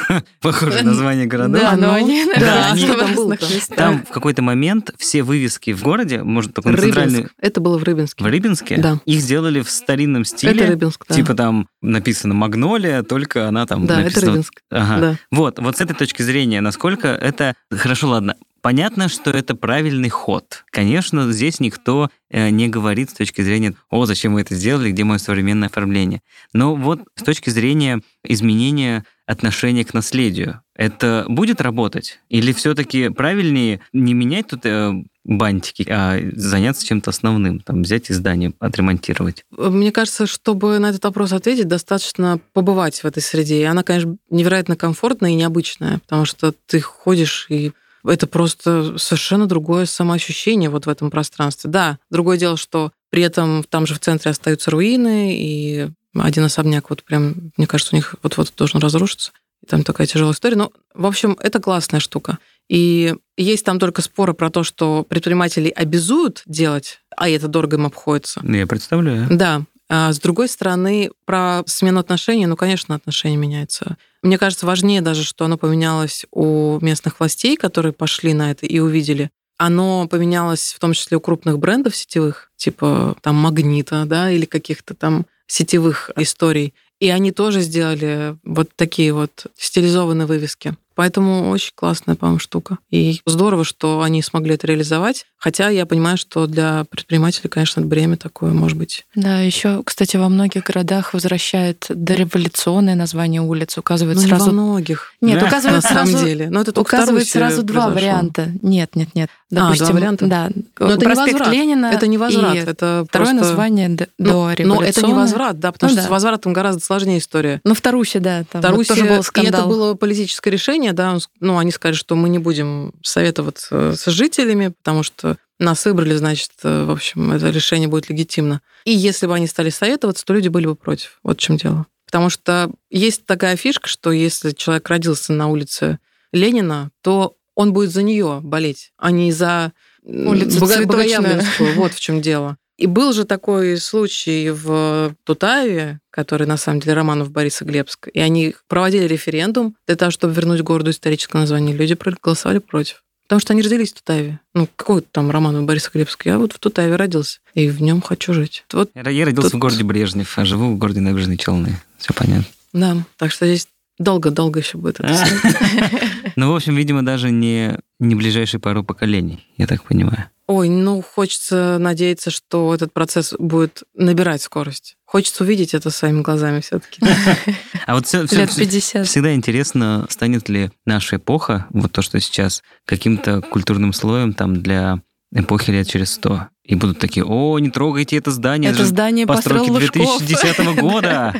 [SPEAKER 5] Похоже название городов.
[SPEAKER 4] Да, но
[SPEAKER 6] ну,
[SPEAKER 4] они,
[SPEAKER 6] да,
[SPEAKER 4] наверное,
[SPEAKER 5] они-
[SPEAKER 6] там.
[SPEAKER 5] Там в какой-то момент все вывески в городе, может, только на центральной...
[SPEAKER 6] Рыбинск. Это было в Рыбинске.
[SPEAKER 5] В Рыбинске?
[SPEAKER 6] Да.
[SPEAKER 5] Их сделали в старинном стиле.
[SPEAKER 6] Это Рыбинск, да.
[SPEAKER 5] Типа там написано «Магнолия», только она там
[SPEAKER 6] да, это. Рыбинск.
[SPEAKER 5] Ага.
[SPEAKER 6] Да.
[SPEAKER 5] Вот, вот с этой точки зрения, насколько это... Хорошо, ладно. Понятно, что это правильный ход. Конечно, здесь никто э, не говорит с точки зрения, о, зачем вы это сделали, где мое современное оформление. Но вот с точки зрения изменения отношения к наследию, это будет работать? Или все-таки правильнее не менять тут э, бантики, а заняться чем-то основным, там, взять издание, отремонтировать?
[SPEAKER 6] Мне кажется, чтобы на этот вопрос ответить, достаточно побывать в этой среде. И она, конечно, невероятно комфортная и необычная, потому что ты ходишь и это просто совершенно другое самоощущение вот в этом пространстве. Да, другое дело, что при этом там же в центре остаются руины, и один особняк вот прям, мне кажется, у них вот-вот должен разрушиться. И там такая тяжелая история. Но, в общем, это классная штука. И есть там только споры про то, что предприниматели обязуют делать, а это дорого им обходится.
[SPEAKER 5] Ну, Я представляю.
[SPEAKER 6] Да. А с другой стороны, про смену отношений, ну, конечно, отношения меняются. Мне кажется, важнее даже, что оно поменялось у местных властей, которые пошли на это и увидели. Оно поменялось в том числе у крупных брендов сетевых, типа там Магнита, да, или каких-то там сетевых историй. И они тоже сделали вот такие вот стилизованные вывески. Поэтому очень классная, по-моему, штука. И здорово, что они смогли это реализовать. Хотя я понимаю, что для предпринимателей, конечно, это бремя такое, может быть.
[SPEAKER 4] Да, еще, кстати, во многих городах возвращают дореволюционное название улиц, указывают
[SPEAKER 6] Ну, не
[SPEAKER 4] сразу.
[SPEAKER 6] во многих.
[SPEAKER 4] Нет,
[SPEAKER 5] Да,
[SPEAKER 4] указывают
[SPEAKER 6] на самом
[SPEAKER 4] сразу.
[SPEAKER 6] деле. Но это Тарусе
[SPEAKER 4] сразу два
[SPEAKER 6] произошло.
[SPEAKER 4] варианта. Нет, нет, нет.
[SPEAKER 6] А, два
[SPEAKER 4] Допустим,
[SPEAKER 6] варианта?
[SPEAKER 4] Да.
[SPEAKER 6] Но это не
[SPEAKER 4] Проспект
[SPEAKER 6] возврат.
[SPEAKER 4] Ленина.
[SPEAKER 6] Это не возврат,
[SPEAKER 4] и
[SPEAKER 6] это
[SPEAKER 4] Второе
[SPEAKER 6] просто...
[SPEAKER 4] название
[SPEAKER 6] Ну,
[SPEAKER 4] до
[SPEAKER 6] Но это не возврат, да, потому
[SPEAKER 4] Ну
[SPEAKER 6] что
[SPEAKER 4] да.
[SPEAKER 6] с возвратом гораздо сложнее история.
[SPEAKER 4] Ну, в Тарусе, да. Там
[SPEAKER 6] Тарусе,
[SPEAKER 4] вот тоже был
[SPEAKER 6] и
[SPEAKER 4] скандал.
[SPEAKER 6] это было политическое решение, да, он с- ну, они сказали, что мы не будем советоваться с жителями, потому что нас выбрали, значит, э, в общем, это решение будет легитимно. И если бы они стали советоваться, то люди были бы против. Вот в чем дело. Потому что есть такая фишка, что если человек родился на улице Ленина, то он будет за нее болеть, а не за
[SPEAKER 4] Улицу Цветочную.
[SPEAKER 6] Богоявленскую. Вот в чем дело. И был же такой случай в Тутаеве, который, на самом деле, Романов Бориса Глебск, и они проводили референдум для того, чтобы вернуть городу историческое название. Люди проголосовали против. Потому что они родились в Тутаеве. Ну, какой там Романов Бориса Глебск? Я вот в Тутаеве родился, и в нем хочу жить. Вот,
[SPEAKER 5] Я родился
[SPEAKER 6] Тут-
[SPEAKER 5] в городе Брежнев, а живу в городе Набережные Челны. Все понятно.
[SPEAKER 6] да. Так что здесь долго-долго еще будет это.
[SPEAKER 5] Ну, в общем, видимо, даже не, не ближайшие пару поколений, я так понимаю.
[SPEAKER 6] Ой, ну, хочется надеяться, что этот процесс будет набирать скорость. Хочется увидеть это своими глазами все-таки.
[SPEAKER 5] А вот все,
[SPEAKER 4] Лет 50.
[SPEAKER 5] всегда интересно, станет ли наша эпоха, вот то, что сейчас, каким-то культурным слоем там для эпохи лет через сто. И будут такие, о, не трогайте это здание,
[SPEAKER 4] Это
[SPEAKER 5] же
[SPEAKER 4] здание
[SPEAKER 5] постройки
[SPEAKER 4] построил Лужков.
[SPEAKER 5] 2010 года.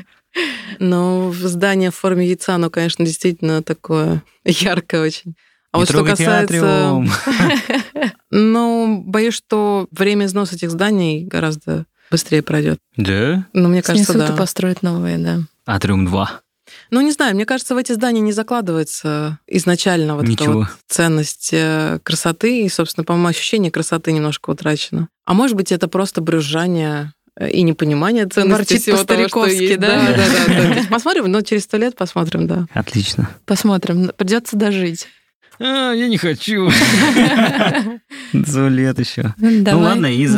[SPEAKER 6] Но здание в форме яйца, оно, конечно, действительно такое яркое очень. А
[SPEAKER 5] Не
[SPEAKER 6] вот что касается... Ну, боюсь, что время износа этих зданий гораздо быстрее пройдет.
[SPEAKER 5] Да?
[SPEAKER 6] Ну, мне кажется, да.
[SPEAKER 4] и построят новые, да.
[SPEAKER 5] Атриум 2.
[SPEAKER 6] Ну, не знаю, мне кажется, в эти здания не закладывается изначально вот эта
[SPEAKER 5] Ничего.
[SPEAKER 6] вот ценность э, красоты, и, собственно, по-моему, ощущение красоты немножко утрачено. А может быть, это просто брюзжание э, и непонимание ценности
[SPEAKER 4] Ворчит
[SPEAKER 6] всего того, что
[SPEAKER 4] по-стариковски,
[SPEAKER 6] есть.
[SPEAKER 4] да?
[SPEAKER 6] Да, да, да, да. Посмотрим, но через сто лет посмотрим, да.
[SPEAKER 5] Отлично.
[SPEAKER 4] Посмотрим. Придется дожить.
[SPEAKER 5] А, я не хочу. Туалет еще. Ну ладно, и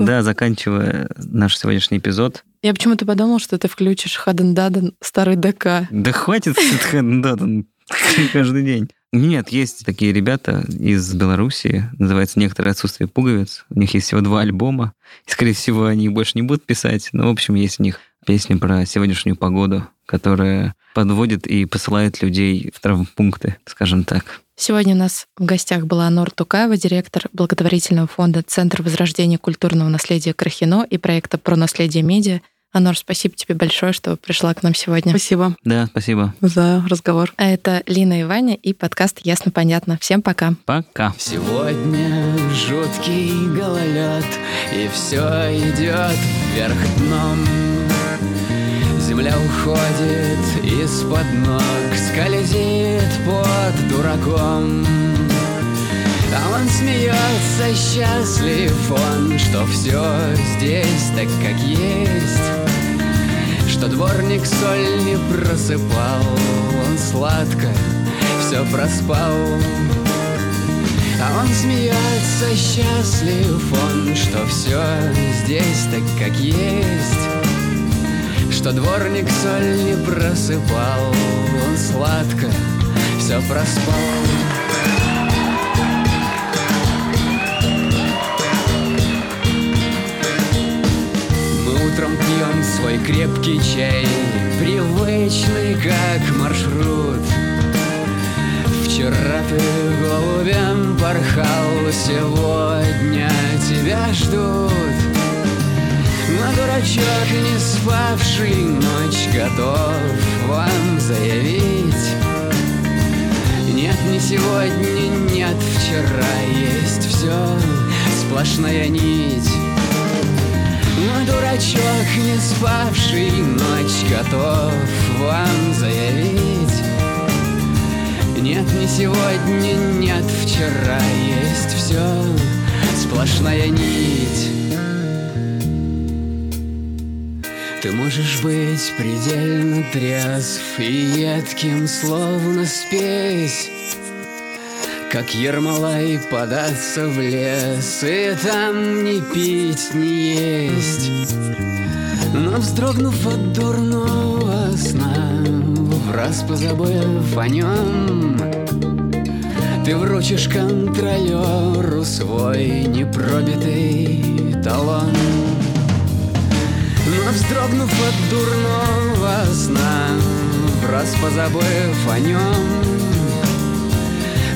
[SPEAKER 5] да, заканчивая наш сегодняшний эпизод.
[SPEAKER 4] Я почему-то подумал, что ты включишь Хаден Даден старый ДК.
[SPEAKER 5] Да хватит да, там, каждый день. Нет, есть такие ребята из Белоруссии, называется «Некоторое отсутствие пуговиц». У них есть всего два альбома. И, скорее всего, они их больше не будут писать. Но, в общем, есть у них песня про сегодняшнюю погоду, которая подводит и посылает людей в травмпункты, скажем так.
[SPEAKER 4] Сегодня у нас в гостях была Анор Тукаева, директор благотворительного фонда Центр возрождения культурного наследия Крахино и проекта про наследие медиа. Анор, спасибо тебе большое, что пришла к нам сегодня.
[SPEAKER 6] Спасибо
[SPEAKER 5] Да, спасибо.
[SPEAKER 6] за разговор.
[SPEAKER 4] А это Лина и Ваня и подкаст «Ясно-понятно». Всем пока.
[SPEAKER 5] Пока.
[SPEAKER 1] Сегодня жуткий гололед И все идет вверх дном Земля уходит из-под ног Скользит под дураком. А он смеется, счастлив он Что все здесь так, как есть. Что дворник соль не просыпал Он сладко все проспал. А он смеется, счастлив он, что все здесь так, как есть Что дворник соль не просыпал, он сладко все проспал. Мы утром пьем свой крепкий чай Привычный, как маршрут. Вчера ты голубем порхал, сегодня тебя ждут. Но дурачок, не спавший ночь, готов вам заявить. Нет, не сегодня, нет, вчера есть все, сплошная нить. Но дурачок, не спавший ночь, готов вам заявить. Нет, не сегодня, нет, вчера есть все, сплошная нить. Ты можешь быть предельно трезв и едким, словно спесь, как Ермолай податься в лес и там не пить, не есть. Но вздрогнув от дурного сна, в раз позабыв о нем, ты вручишь контролеру свой непробитый талон. Но вздрогнув от дурного сна, раз позабыв о нем,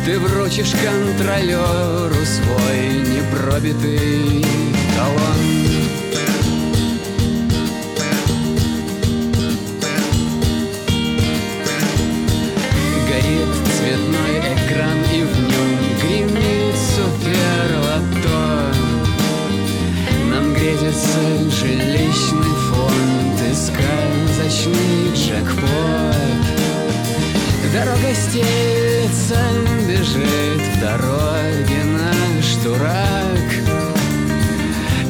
[SPEAKER 1] ты вручишь контролеру свой непробитый талон. Горит цветной экран Грезится жилищный фонд и сказочный джекпот. Дорога стелется, бежит в дороге наш дурак.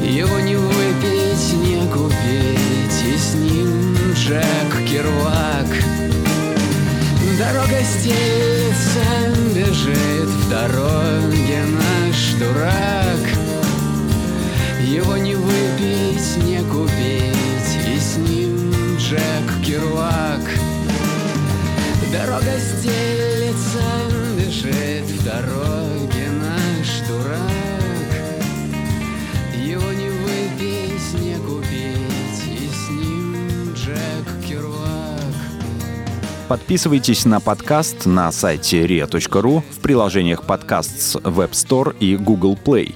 [SPEAKER 1] Его не выпить, не купить, и с ним Джек Керуак. Дорога стелется, бежит в дороге наш дурак Его не выпить, не купить, и с ним Джек Керуак Дорога стелется, бежит в дороге наш дурак. Его не выпить, не купить, и с ним Джек Керуак
[SPEAKER 3] Подписывайтесь на подкаст на сайте ria.ru в приложениях подкаст с Web Store и Google Play.